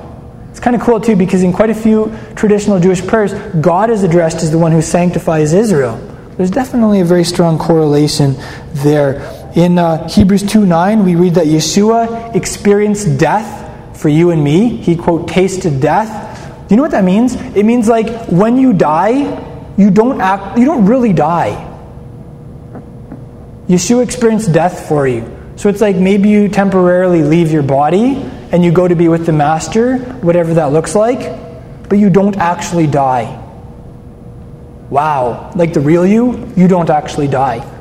It's kind of cool too because in quite a few traditional Jewish prayers, God is addressed as the one who sanctifies Israel. There's definitely a very strong correlation there. In uh, Hebrews 2 9, we read that Yeshua experienced death for you and me. He, quote, tasted death. Do you know what that means? It means like when you die, you don't act, you don't really die. Yeshua experienced death for you. So it's like maybe you temporarily leave your body and you go to be with the Master, whatever that looks like, but you don't actually die. Wow. Like the real you, you don't actually die.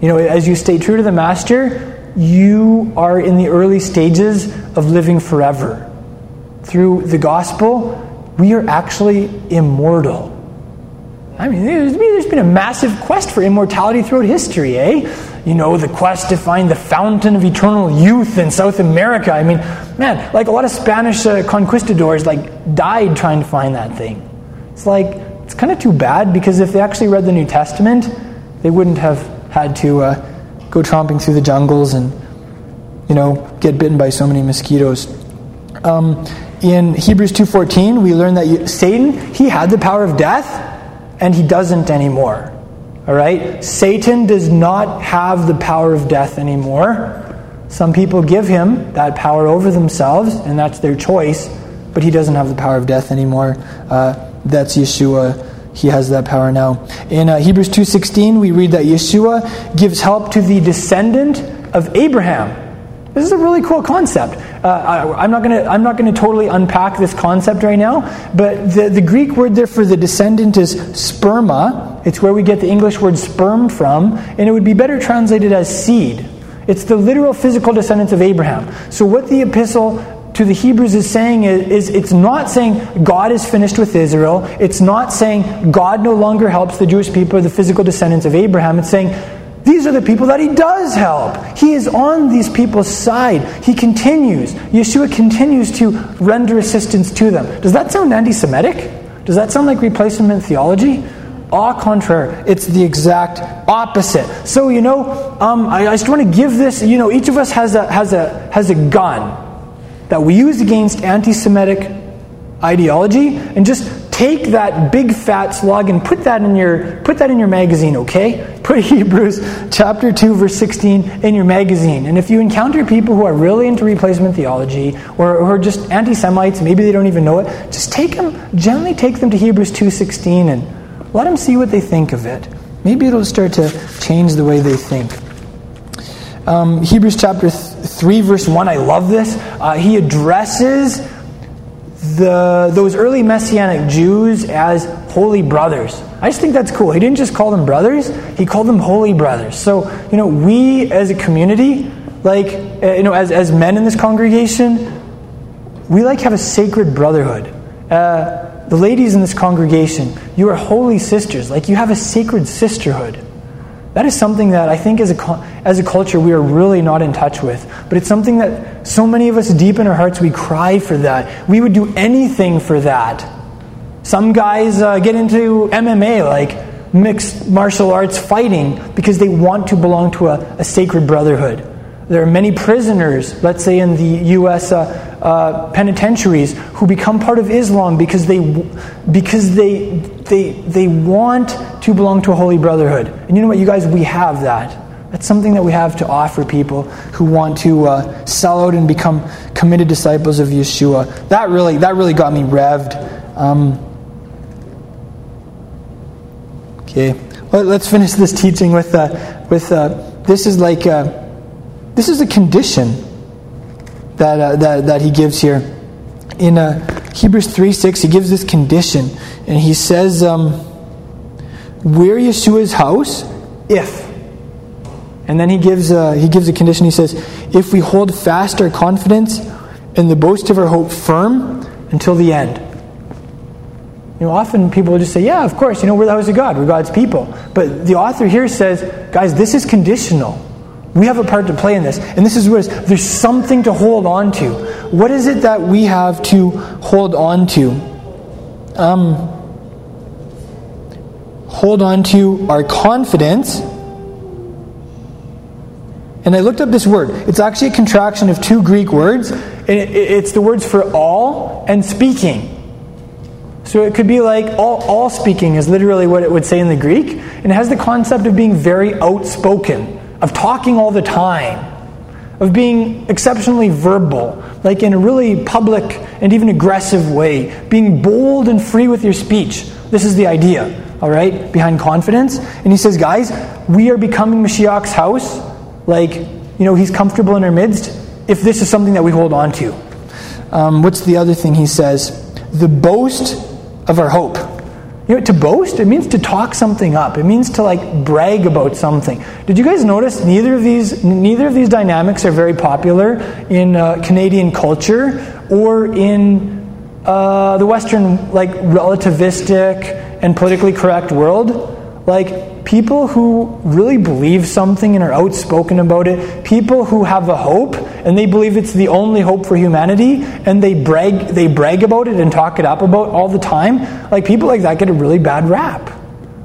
You know, as you stay true to the Master, you are in the early stages of living forever. Through the gospel, we are actually immortal. I mean, there's been a massive quest for immortality throughout history, eh? You know, the quest to find the fountain of eternal youth in South America. I mean, man, like a lot of Spanish uh, conquistadors, like died trying to find that thing. It's like it's kind of too bad because if they actually read the New Testament, they wouldn't have had to uh, go tromping through the jungles and, you know, get bitten by so many mosquitoes. Um, in Hebrews 2.14, we learn that you, Satan, he had the power of death, and he doesn't anymore. All right? Satan does not have the power of death anymore. Some people give him that power over themselves, and that's their choice, but he doesn't have the power of death anymore. Uh, that's Yeshua he has that power now. In uh, Hebrews 2:16 we read that Yeshua gives help to the descendant of Abraham. This is a really cool concept. Uh, I, am not to I'm not going to totally unpack this concept right now, but the, the Greek word there for the descendant is sperma. It's where we get the English word sperm from, and it would be better translated as seed. It's the literal physical descendants of Abraham. So what the epistle to the Hebrews is saying is, is, it's not saying God is finished with Israel. It's not saying God no longer helps the Jewish people or the physical descendants of Abraham. It's saying these are the people that he does help. He is on these people's side. He continues. Yeshua continues to render assistance to them. Does that sound anti Semitic? Does that sound like replacement theology? Au contraire, it's the exact opposite. So, you know, um, I, I just want to give this, you know, each of us has a, has a, has a gun that we use against anti Semitic ideology and just take that big fat slug and put that in your put that in your magazine okay? Put hebrews chapter 2 verse 16 in your magazine. And if you encounter people who are really into replacement theology or who are just anti-semites maybe they don't even know it just take them gently take them to hebrews 2.16 and let them see what they think of it. Maybe it'll start to change the way they think Um, Hebrews chapter th- 3, verse 1, I love this. Uh, he addresses the, those early Messianic Jews as holy brothers. I just think that's cool. He didn't just call them brothers, he called them holy brothers. So, you know, we as a community, like, uh, you know, as, as men in this congregation, we like have a sacred brotherhood. Uh, the ladies in this congregation, you are holy sisters. Like, you have a sacred sisterhood. That is something that I think as a, as a culture we are really not in touch with. But it's something that so many of us deep in our hearts, we cry for that. We would do anything for that. Some guys uh, get into MMA, like mixed martial arts fighting, because they want to belong to a, a sacred brotherhood. There are many prisoners, let's say in the U.S. Uh, uh, penitentiaries, who become part of Islam because they, because they, they, they want to belong to a holy brotherhood. And you know what, you guys, we have that. That's something that we have to offer people who want to uh, sell out and become committed disciples of Yeshua. That really, that really got me revved. Um, okay, well, let's finish this teaching with, uh, with uh, this is like. This is a condition that, uh, that, that he gives here. In uh, Hebrews 3 6, he gives this condition, and he says, um, We're Yeshua's house if. And then he gives, uh, he gives a condition. He says, If we hold fast our confidence and the boast of our hope firm until the end. You know, often people just say, Yeah, of course, you know, we're the house of God, we're God's people. But the author here says, Guys, this is conditional. We have a part to play in this. And this is where there's something to hold on to. What is it that we have to hold on to? Um, hold on to our confidence. And I looked up this word. It's actually a contraction of two Greek words. It's the words for all and speaking. So it could be like all, all speaking is literally what it would say in the Greek. And it has the concept of being very outspoken of talking all the time, of being exceptionally verbal, like in a really public and even aggressive way, being bold and free with your speech. This is the idea, all right, behind confidence. And he says, guys, we are becoming Mashiach's house. Like, you know, he's comfortable in our midst if this is something that we hold on to. Um, what's the other thing he says? The boast of our hope. You know, to boast, it means to talk something up. It means to like brag about something. Did you guys notice neither of these neither of these dynamics are very popular in uh, Canadian culture or in uh, the Western like relativistic and politically correct world? Like people who really believe something and are outspoken about it, people who have a hope and they believe it's the only hope for humanity and they brag they brag about it and talk it up about all the time, like people like that get a really bad rap.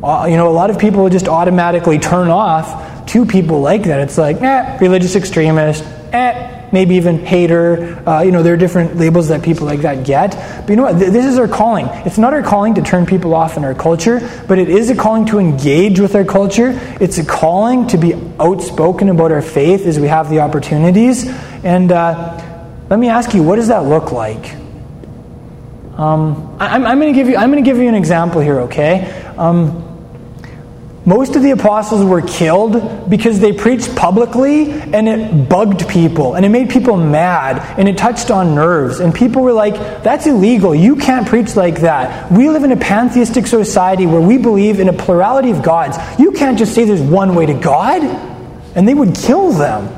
Uh, you know, a lot of people just automatically turn off to people like that. It's like, eh, religious extremist, eh, maybe even hater. Uh, you know, there are different labels that people like that get. But you know what? This is our calling. It's not our calling to turn people off in our culture, but it is a calling to engage with our culture. It's a calling to be outspoken about our faith as we have the opportunities. And uh, let me ask you, what does that look like? Um, I, am going to give you. I'm going to give you an example here. Okay. Um, most of the apostles were killed because they preached publicly and it bugged people and it made people mad and it touched on nerves. And people were like, that's illegal. You can't preach like that. We live in a pantheistic society where we believe in a plurality of gods. You can't just say there's one way to God. And they would kill them.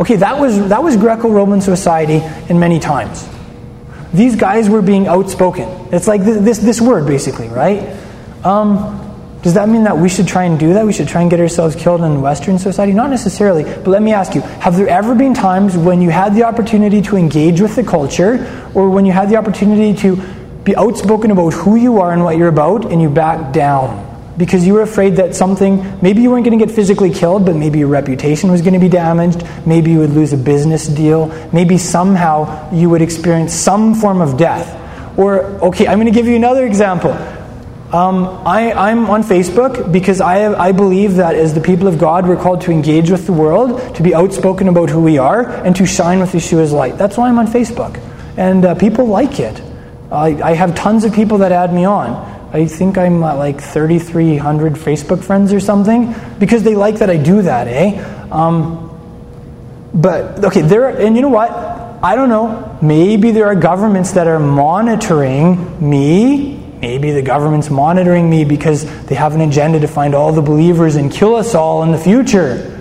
Okay, that was, that was Greco Roman society in many times. These guys were being outspoken. It's like this, this, this word, basically, right? Um, does that mean that we should try and do that? We should try and get ourselves killed in Western society? Not necessarily. But let me ask you have there ever been times when you had the opportunity to engage with the culture, or when you had the opportunity to be outspoken about who you are and what you're about, and you backed down? Because you were afraid that something, maybe you weren't going to get physically killed, but maybe your reputation was going to be damaged. Maybe you would lose a business deal. Maybe somehow you would experience some form of death. Or, okay, I'm going to give you another example. Um, I, am on Facebook because I, I believe that as the people of God, we're called to engage with the world, to be outspoken about who we are, and to shine with Yeshua's light. That's why I'm on Facebook. And uh, people like it. I, I have tons of people that add me on. I think I'm at like 3,300 Facebook friends or something because they like that I do that, eh? Um, but okay, there and you know what? I don't know. Maybe there are governments that are monitoring me. Maybe the government's monitoring me because they have an agenda to find all the believers and kill us all in the future.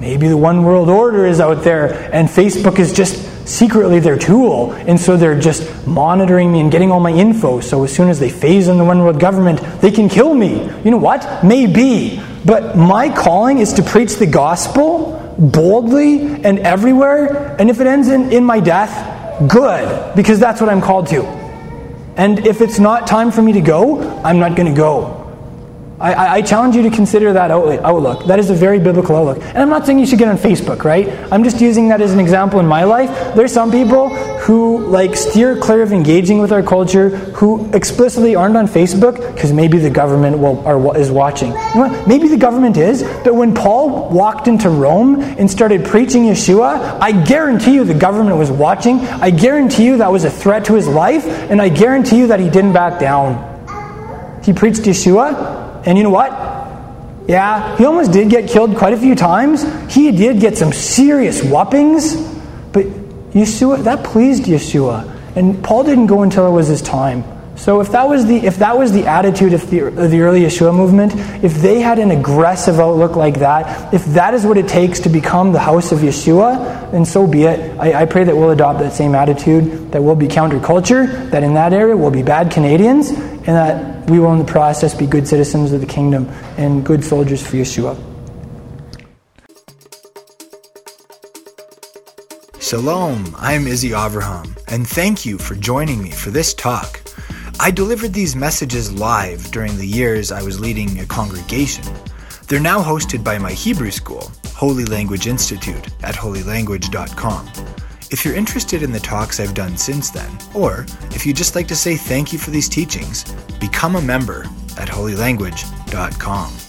Maybe the one world order is out there and Facebook is just secretly their tool. And so they're just monitoring me and getting all my info. So as soon as they phase in the one world government, they can kill me. You know what? Maybe. But my calling is to preach the gospel boldly and everywhere. And if it ends in, in my death, good. Because that's what I'm called to. And if it's not time for me to go, I'm not going to go. I, I, challenge you to consider that outlook. That is a very biblical outlook. And I'm not saying you should get on Facebook, right? I'm just using that as an example in my life. There's some people who like steer clear of engaging with our culture, who explicitly aren't on Facebook because maybe the government will, are, is watching. You know? Maybe the government is, but when Paul walked into Rome and started preaching Yeshua, I guarantee you the government was watching. I guarantee you that was a threat to his life, and I guarantee you that he didn't back down. He preached Yeshua, and you know what? Yeah, he almost did get killed quite a few times. He did get some serious whoppings, but Yeshua, that pleased Yeshua. And Paul didn't go until it was his time. So if that was the if that was the attitude of the, of the early Yeshua movement, if they had an aggressive outlook like that, if that is what it takes to become the house of Yeshua, then so be it. I, I pray that we'll adopt that same attitude, that we'll be counterculture, that in that area we'll be bad Canadians, and that we will in the process be good citizens of the kingdom and good soldiers for Yeshua. Shalom, I'm Izzy Avraham, and thank you for joining me for this talk. I delivered these messages live during the years I was leading a congregation. They're now hosted by my Hebrew school, Holy Language Institute, at holylanguage.com. If you're interested in the talks I've done since then, or if you'd just like to say thank you for these teachings, become a member at holylanguage.com.